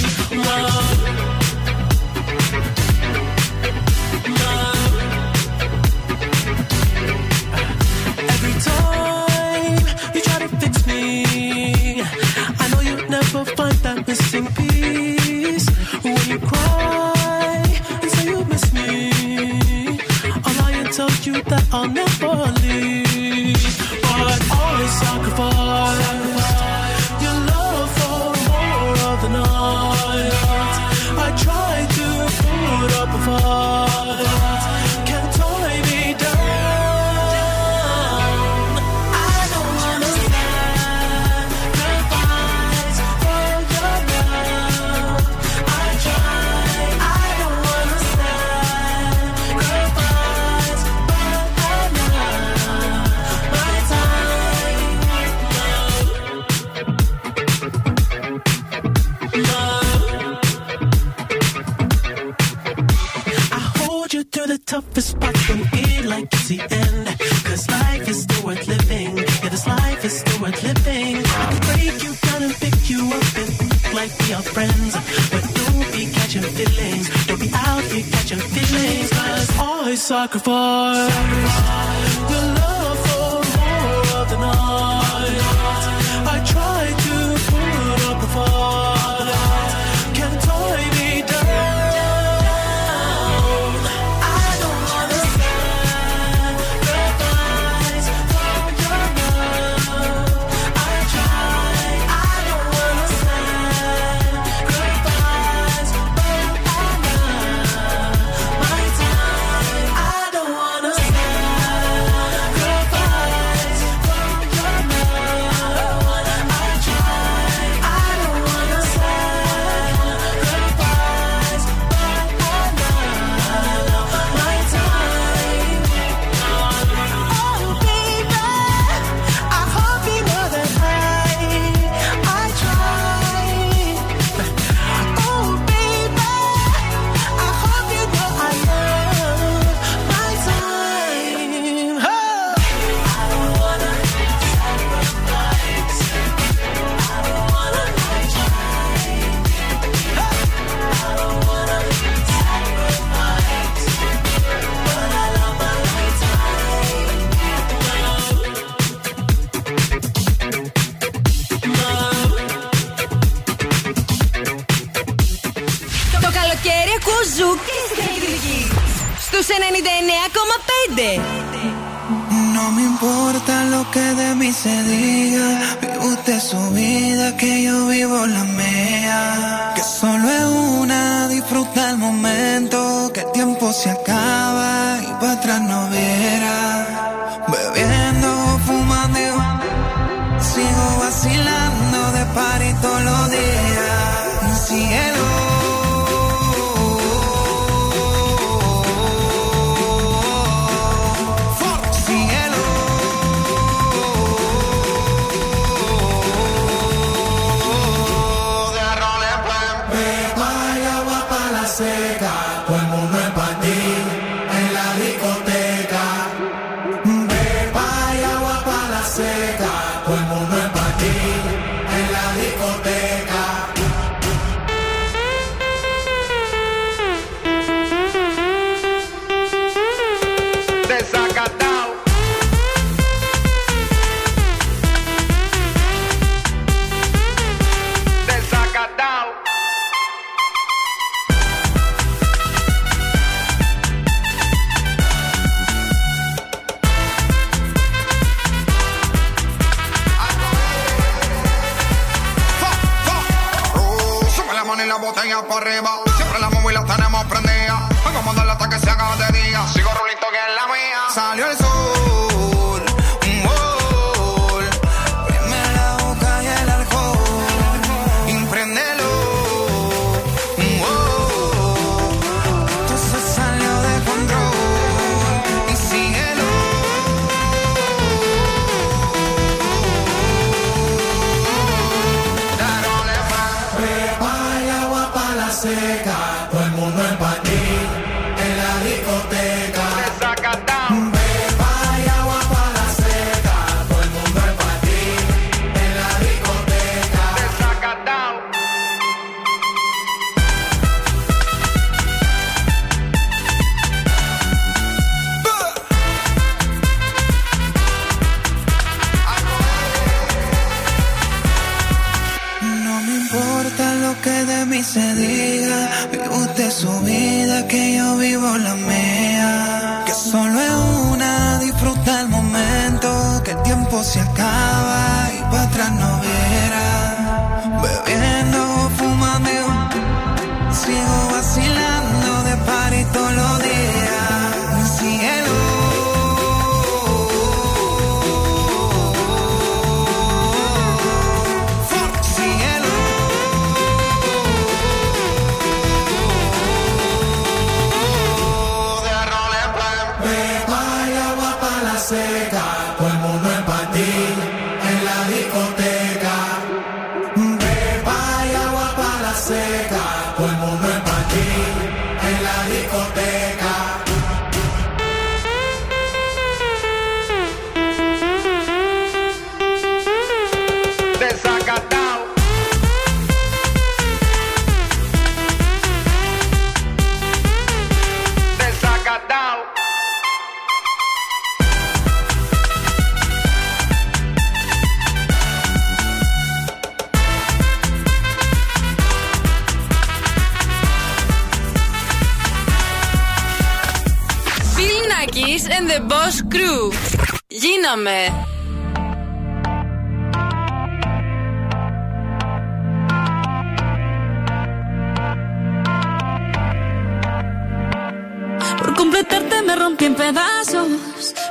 Me rompí en pedazos.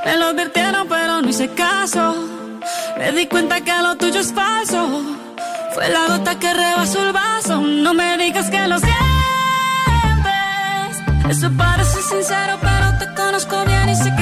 Me lo advirtieron, pero no hice caso. Me di cuenta que lo tuyo es falso. Fue la gota que rebasó el vaso. No me digas que lo sientes. Eso parece sincero, pero te conozco bien y sé que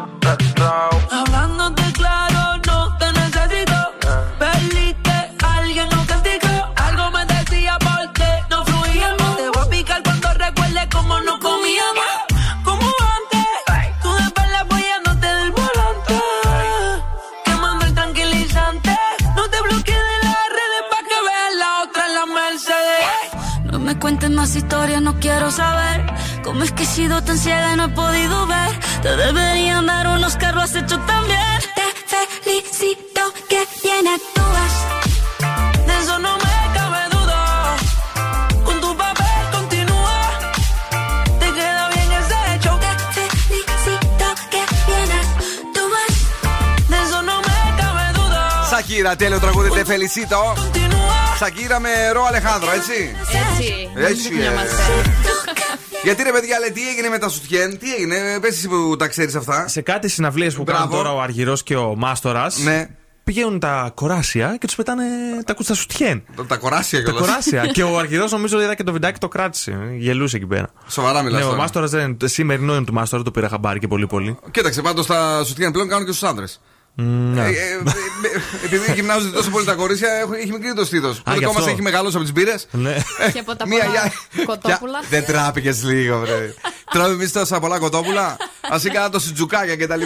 ¿Cómo es que he sido tan ciega y no he podido ver? Te deberían dar unos carros has hecho tan bien. Te felicito que bien actúas. De eso no me cabe duda. Con tu papel continúa. Te queda bien ese hecho. Te felicito que bien actúas. De eso no me cabe duda. Shakira, tiene otro good te felicito. Continúa. Shakira me erró Alejandro, ¿eh? Sí. Sí. sí. Eh. sí. sí. Γιατί ρε παιδιά, λέει, τι έγινε με τα σουτιέν, τι έγινε, πες εσύ που τα ξέρεις αυτά. Σε κάτι συναυλίες που Μπράβο. κάνουν τώρα ο Αργυρός και ο Μάστορας. Ναι. Πηγαίνουν τα κοράσια και τους πετάνε τα κουτστα σουτιέν. Τα κοράσια Τα κιόλας. κοράσια. και ο Αργυρός νομίζω είδα και το βιντεάκι το κράτησε. Γελούσε εκεί πέρα. Σοβαρά μιλάς Ναι, ο τώρα. Μάστορας δεν. Σημερινό είναι του Μάστορα, το πήρα χαμπάρι και πολύ πολύ. Κοίταξε, πάντως τα σουτιέν πλέον κάνουν και στους άντρες. Ναι. Ε, ε, ε, επειδή γυμνάζονται τόσο πολύ τα κορίτσια, έχουν- έχει μικρύνει το στήθος. Το γι' δικός μας αυτό. έχει μεγαλώσει από τις μπύρες. Ναι. Και από τα Μία πολλά για- κοτόπουλα. Δεν τράπηκες λίγο, βρε. Τρώμε εμείς τόσα πολλά κοτόπουλα. Α έκανα το σιτζουκάκια κτλ.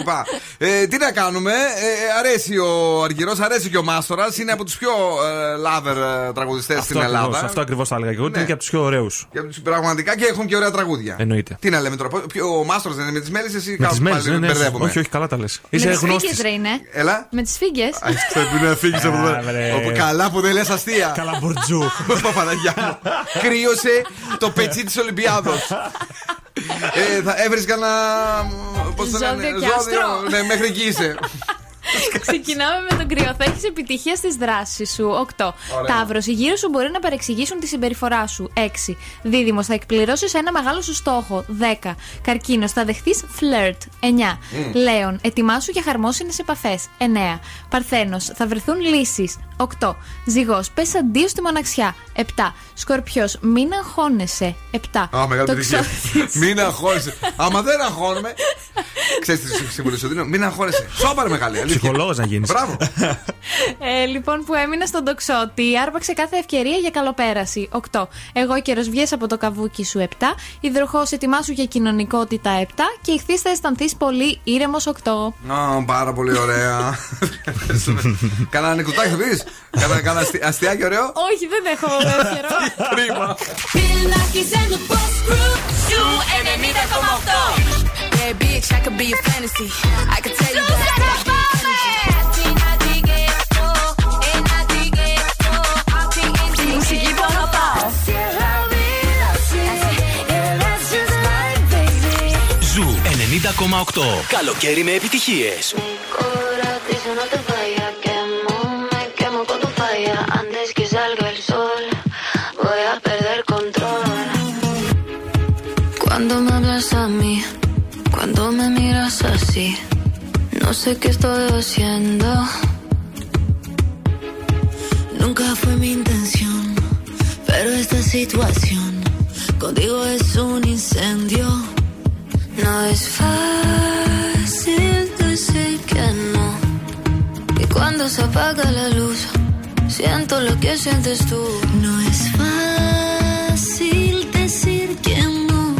Ε, τι να κάνουμε, ε, αρέσει ο Αργυρός, αρέσει και ο Μάστορας. Είναι από τους πιο ε, lover τραγουδιστές στην Αυτό ακριβώς, Ελλάδα. Αυτό ακριβώς θα έλεγα και εγώ. ότι Ναι. Είναι και από τους πιο ωραίους. Και από τους πραγματικά και έχουν και ωραία τραγούδια. Εννοείται. Τι να λέμε τώρα, ποιο- ο Μάστορας δεν είναι με τις μέλισσες ή Με τις κάπου μέρε, πάλι ναι, ναι. μπερδεύουμε; Όχι, όχι, καλά τα λες. Με Είσαι τις γνώστης. Φίγγες ρε είναι. Έλα. Με τις φίγγες. Α, Πρέπει να φύγει από εδώ. Α, βρε. Όπου Καλά που δεν λες αστεία. Καλά μπορτζού. Παπαδαγιά μου. Κρύωσε το πετσί της Ολυμπιάδος. ε, θα έβρει κανένα. Πώς το λένε, Ζώδιο και άστρο. Ναι, μέχρι εκεί είσαι. Ξεκινάμε με τον κρυό. Θα έχεις επιτυχία στις δράσεις σου. 8. Ταύρος, οι γύρω σου μπορεί να παρεξηγήσουν τη συμπεριφορά σου. 6. Δίδυμος, θα εκπληρώσεις ένα μεγάλο σου στόχο. 10. Καρκίνος, θα δεχθείς φλερτ. 9. Λέων, ετοιμάσου για χαρμόσυνες επαφές. 9. Παρθένος, θα βρεθούν λύσεις. 8. Ζυγός, πες αντίο στη μοναξιά. 7. Σκορπιός, μην αγχώνεσαι. 7. Α, μεγάλη Το επιτυχία. ξόθι- Μην αγχώνεσαι. Άμα δεν αγχώνομαι. Ξέρεις τι συμβουλή σου δίνω. Μην αγχώνεσαι. Σώπαρε μεγάλη. Αλήθεια. Ψυχολόγος να γίνεις. Μπράβο. Ε, λοιπόν, που έμεινα στον τοξότη, άρπαξε κάθε ευκαιρία για καλοπέραση. 8. Εγώ καιρο βγες από το καβούκι σου 7. Υδροχός, ετοιμάσου για κοινωνικότητα 7. Και ηχθείς θα αισθανθείς πολύ ήρεμος 8. Α, πάρα πολύ ωραία. Κάνα ανεκδοτάκι θα πεις; Κάνα αστι- αστιάκι ωραίο; Όχι, δεν έχω δεύτερο. Κρίμα. Yeah, bitch, I could be a fantasy. I could tell you that. A perder control. Cuando me hablas a mí, cuando me miras así, no sé qué estoy haciendo. Nunca fue mi intención, pero esta situación contigo es un incendio. No es fácil decir que no. Y cuando se apaga la luz, siento lo que sientes tú. No es fácil decir que no.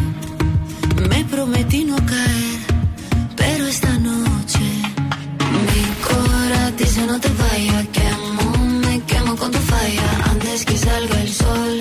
Me prometí no caer, pero esta noche mi corazón dice no te vayas. Quemo, me quemo con tu falla. Antes que salga el sol,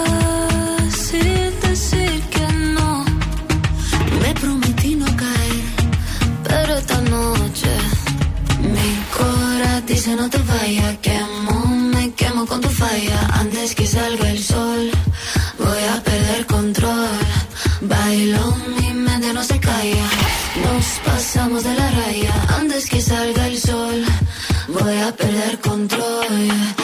vayas. Quemo, me quemo con tu falla. Antes que salga el sol, voy a perder control. Bailo, mi mente no se calla. Nos pasamos de la raya. Antes que salga el sol, voy a perder control.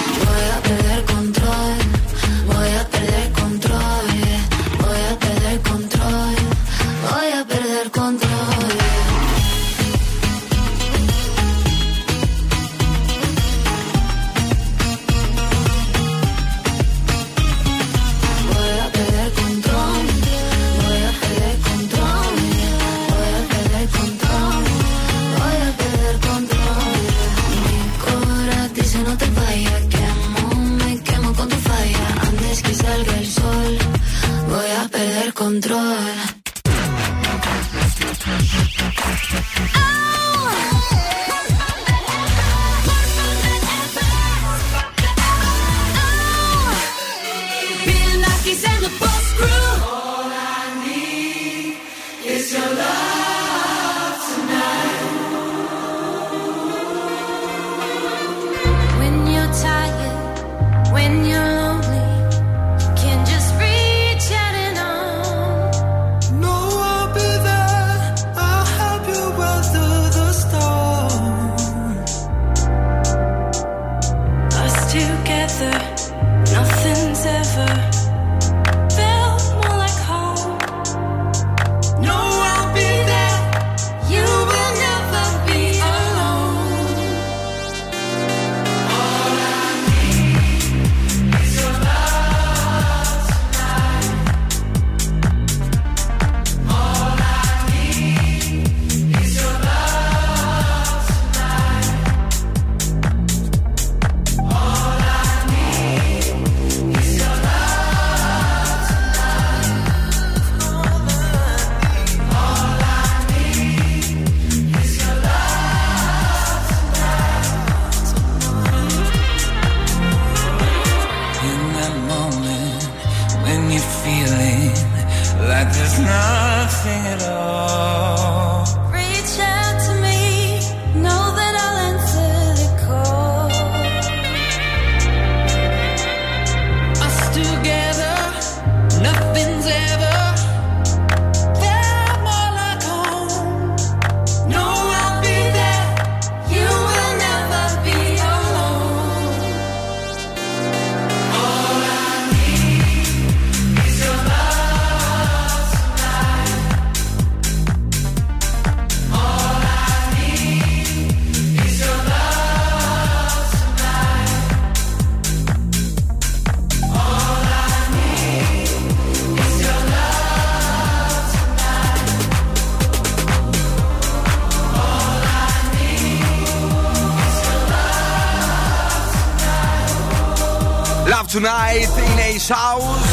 Tonight είναι η Shouse.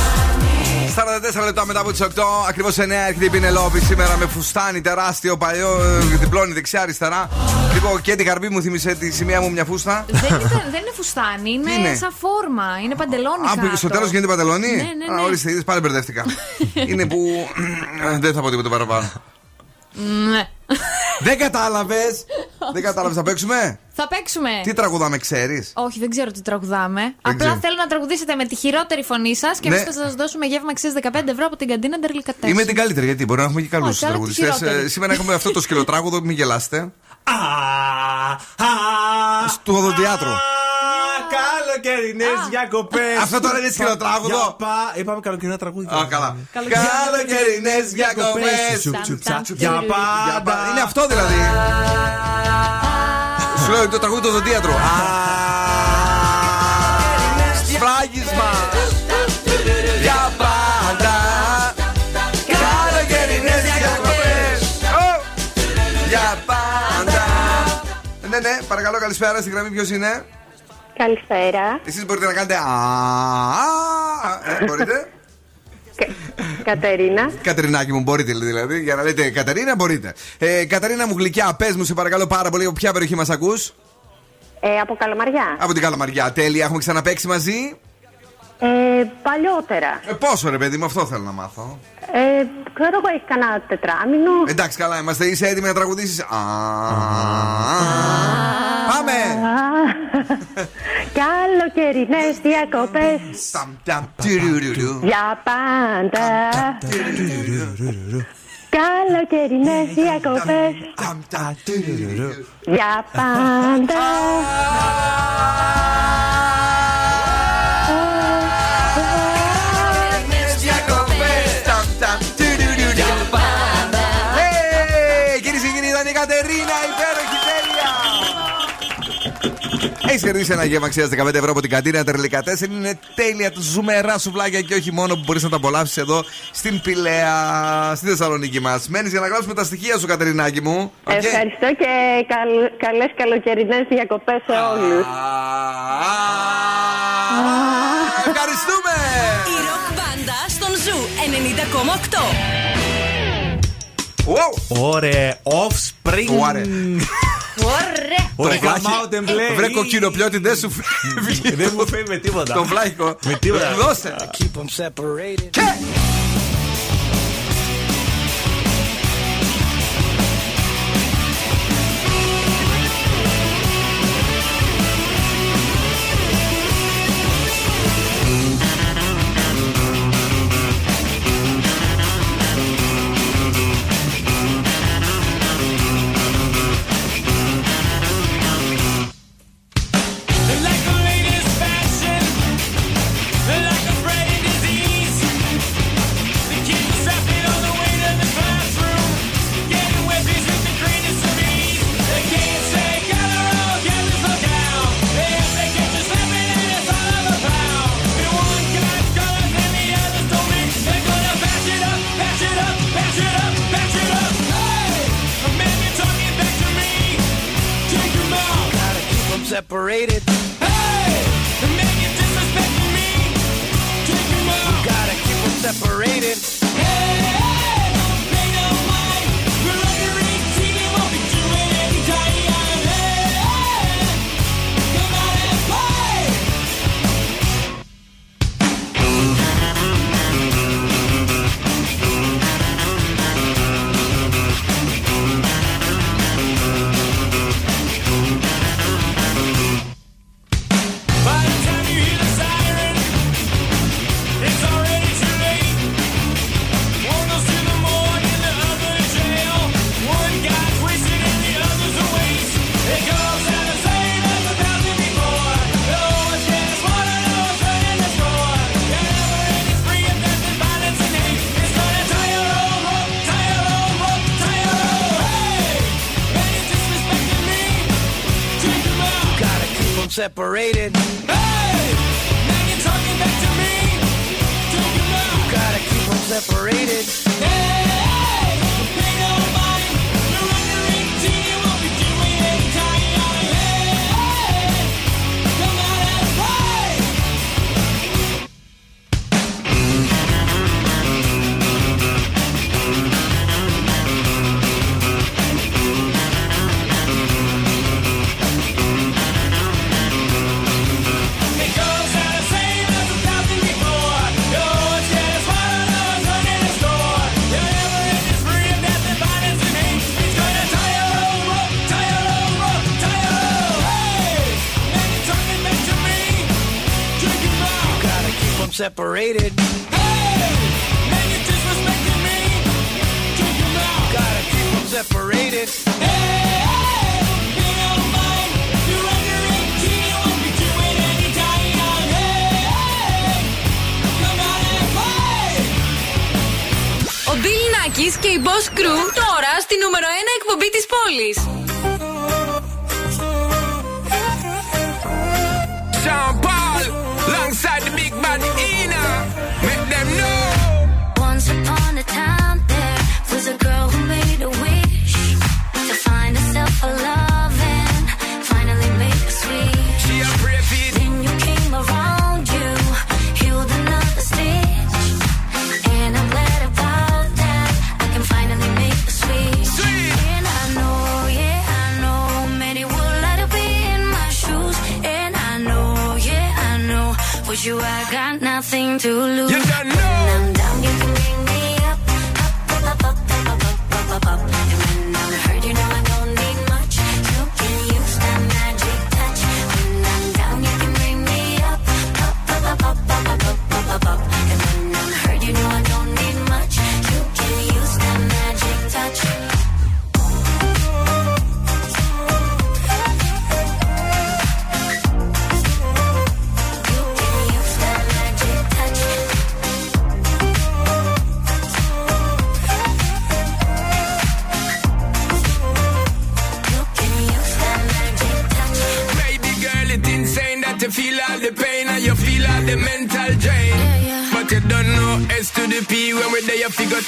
44 λεπτά μετά από τις 8, ακριβώς 9 έρχεται η Πινελόπη σήμερα με φουστάνι τεράστιο παλιό, ε, διπλώνει δεξιά-αριστερά. Λίγο και την καρμπή μου θύμισε τη σημαία μου μια φούστα. δεν, ήταν- δεν είναι φουστάνι, είναι, είναι; σαν φόρμα. Είναι παντελόνι. Α, που στο τέλος γίνεται παντελόνι; Ναι, ναι, ναι. Α, ορίστε, είδες, πάλι μπερδεύτηκα. είναι που. δεν θα πω τίποτα παραπάνω. Ναι. δεν κατάλαβες! δεν κατάλαβες, θα παίξουμε; Θα παίξουμε. Τι τραγουδάμε, ξέρεις; Όχι, δεν ξέρω τι τραγουδάμε. Απλά ξέρω. θέλω να τραγουδήσετε με τη χειρότερη φωνή σας και Ναι. εμείς θα σας δώσουμε γεύμα αξίας 15 ευρώ από την καντίνα Ντερλικατές. Είμαι την καλύτερη, γιατί μπορεί να έχουμε και καλούς Όχι, αλλά τη τραγουδιστές. χειρότερη. σήμερα έχουμε αυτό το σκυλοτράγουδο, μην γελάσετε. Του οδοντιάτρου. Καλοκαιρινές διακοπές. Αυτό τώρα είναι σκυλοτράγουδο. Είπαμε καλοκαιρινά τραγούδια. Α, καλά. Καλοκαιρινές διακοπές. Για πάντα. Είναι αυτό δηλαδή. Σου λέω το τραγούδι του οδοντίατρου. Σφράγισμα. Για πάντα. Καλοκαιρινές διακοπές. Για πάντα. Ναι, ναι, παρακαλώ, καλησπέρα. Στην γραμμή ποιος είναι; Καλησπέρα. Εσείς μπορείτε να κάνετε. Α, α, ε, μπορείτε. Κατερίνα. Κατερινάκη μου, μπορείτε δηλαδή. Για να λέτε Κατερίνα, μπορείτε. Ε, Κατερίνα μου, γλυκιά, πες μου, σε παρακαλώ πάρα πολύ, από ποια περιοχή μας ακούς; Ε, από Καλαμαριά. Από την Καλαμαριά. Τέλεια, έχουμε ξαναπέξει μαζί. Ε, παλιότερα. Ε, πόσο ρε παιδί μου, αυτό θέλω να μάθω. Ε, ξέρω εγώ, έχει κανένα τετράμινο. Εντάξει, καλά είμαστε. Είσαι έτοιμη να τραγουδήσεις. Α, Πάμε! Καλοκαιρινέ διακοπές. Τιρουρουρου. Για πάντα. Καλοκαιρινέ διακοπές. Για πάντα. Έχει κερδίσει ένα γεύμα αξίας 15 ευρώ από την καντίνα 4 Είναι τέλεια ζουμερά σουβλάκια και όχι μόνο που μπορείς να τα απολαύσεις εδώ στην Πηλαία, στη Θεσσαλονίκη μας. Μένεις για να γράψουμε τα στοιχεία σου, Κατερινάκη μου. Okay. Ευχαριστώ και καλ, καλές καλοκαιρινές διακοπές σε όλους. Ευχαριστούμε! Η ροκ μπάντα στον Zoo 90,8. Wow. Ωρε, offspring. Ωραία. Το γαμάω τεμπλέ. Βρε κοκκινοπιώτη, δεν σου φεύγει. Ε, δεν μου φεύγει με τίποτα. Το βλάχικο. Με τίποτα. Δώσε. Keep them separated. Και...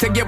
to get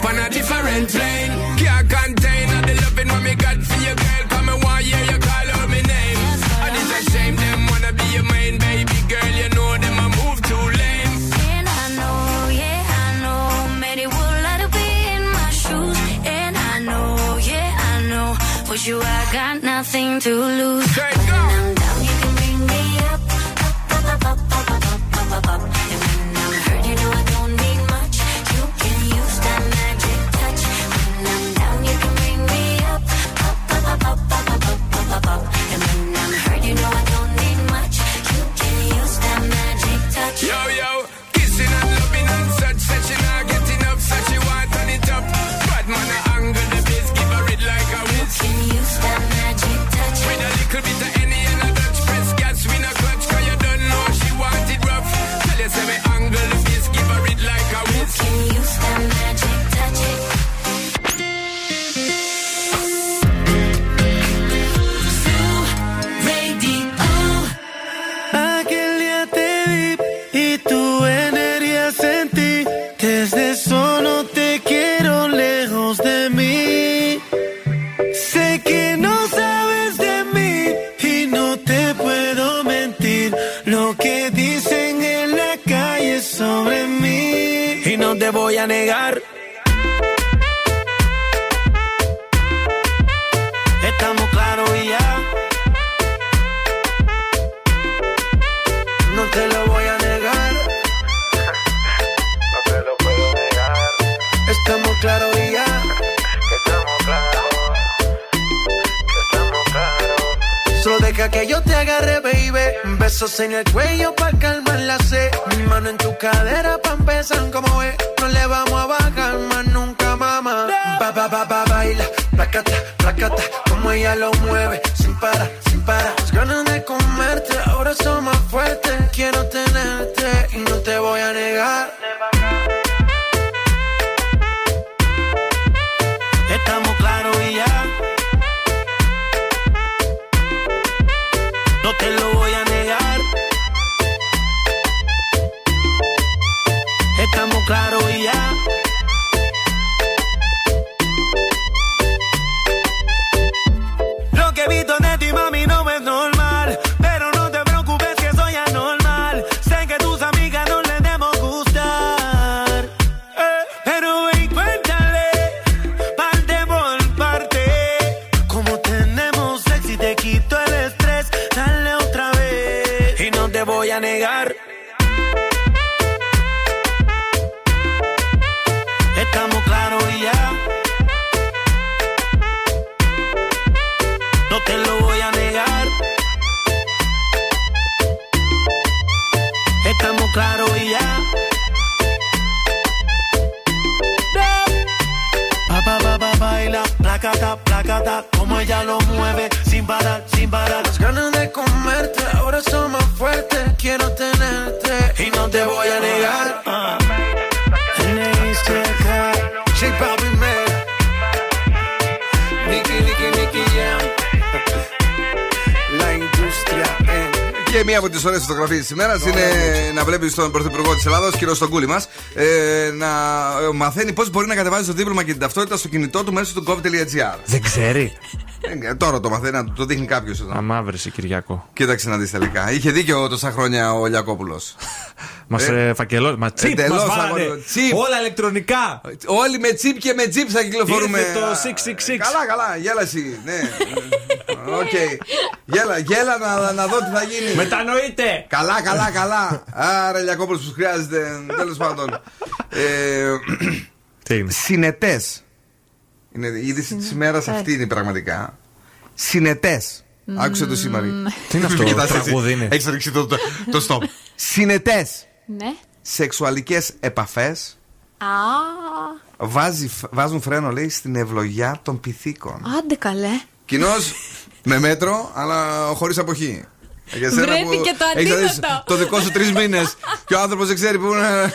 en el cuello της ημέρας είναι να βλέπεις τον Πρωθυπουργό της Ελλάδα, κύριο Στογκούλη μας, ε, να ε, μαθαίνει πώς μπορεί να κατεβάζει το δίπλωμα και την ταυτότητα στο κινητό του μέσω του gov.gr. Δεν ξέρει. Ε, τώρα το μαθαίνει, να το δείχνει κάποιος εδώ. Αμαύρησε, Κυριακό. Κοίταξε να δεις τελικά. Είχε δίκιο τόσα χρόνια ο Λιακόπουλος. Μας ε, φακελώ. Μα τσίπ εντελώς μας βάλανε. αγόρι, τσίπ. Όλα ηλεκτρονικά. Όλοι με τσίπ και με τσίπ θα κυκλοφορούμε. Ήρθε το Α, 666. Καλά, καλά, γέλα εσύ. Ναι. Οκ. Γέλα, γέλα να, να δω τι θα γίνει. Μετανοείτε. Καλά, καλά, καλά. Άρα, Λιακόπουλος που χρειάζεται. Τέλος πάντων. Ε, Τι είναι; Συνετές. Είναι η είδηση της ημέρας αυτή είναι πραγματικά. Συνετές. Άκουσε το σήμερα. Τι είναι αυτό, τραγούδι είναι; Έχεις ρίξει το, το, το stop. Συνετές. Ναι. Σεξουαλικές επαφές Α, βάζουν φρένο, λέει, στην ευλογιά των πυθίκων. άντε καλέ. Κοινώ με μέτρο, αλλά χωρίς αποχή. Για σένα Βρέθηκε που το έχεις αντίθετο. δει Το δικό σου τρεις μήνες και ο άνθρωπος δεν ξέρει πού να.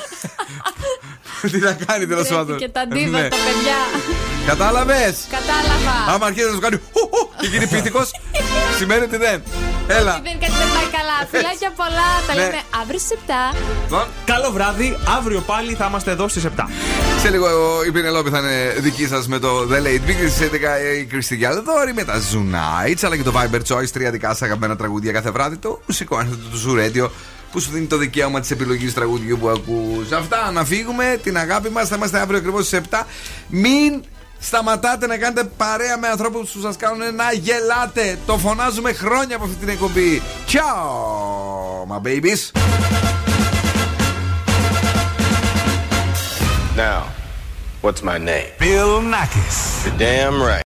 Τι θα κάνει τέλος πάντων. Και τα Ναι. αντίθετα, παιδιά. Κατάλαβες! Κατάλαβα. Άμα αρχίζει να σου κάνει χου, χου, και γίνει πίθηκος, σημαίνει ότι δεν. Έλα. Δεν κάτι δεν πάει καλά. Φιλάκια πολλά. Τα Ναι. λέμε αύριο στις 7. Λοιπόν, Καλό βράδυ. Αύριο πάλι θα είμαστε εδώ στις 7. Σε λίγο η Πινελόπη θα είναι δική σας με το The Late Big στι 11 η Κριστή Γιαλδόρη με τα Zoo Nights αλλά και το Viber Choice. Τρία δικά σας αγαπημένα τραγούδια κάθε βράδυ. Το μουσικό ένθετο του Zoo Radio που σου δίνει το δικαίωμα της επιλογής τραγουδιού που ακούς Αυτά να φύγουμε. Την αγάπη μας θα είμαστε αύριο ακριβώς στις 7. Μην Σταματάτε να κάνετε παρέα με ανθρώπους που σας κάνουν να γελάτε. Το φωνάζουμε χρόνια από αυτή την εκπομπή. Ciao, my babies. Now, what's my name? Bill Nackis. You're damn right.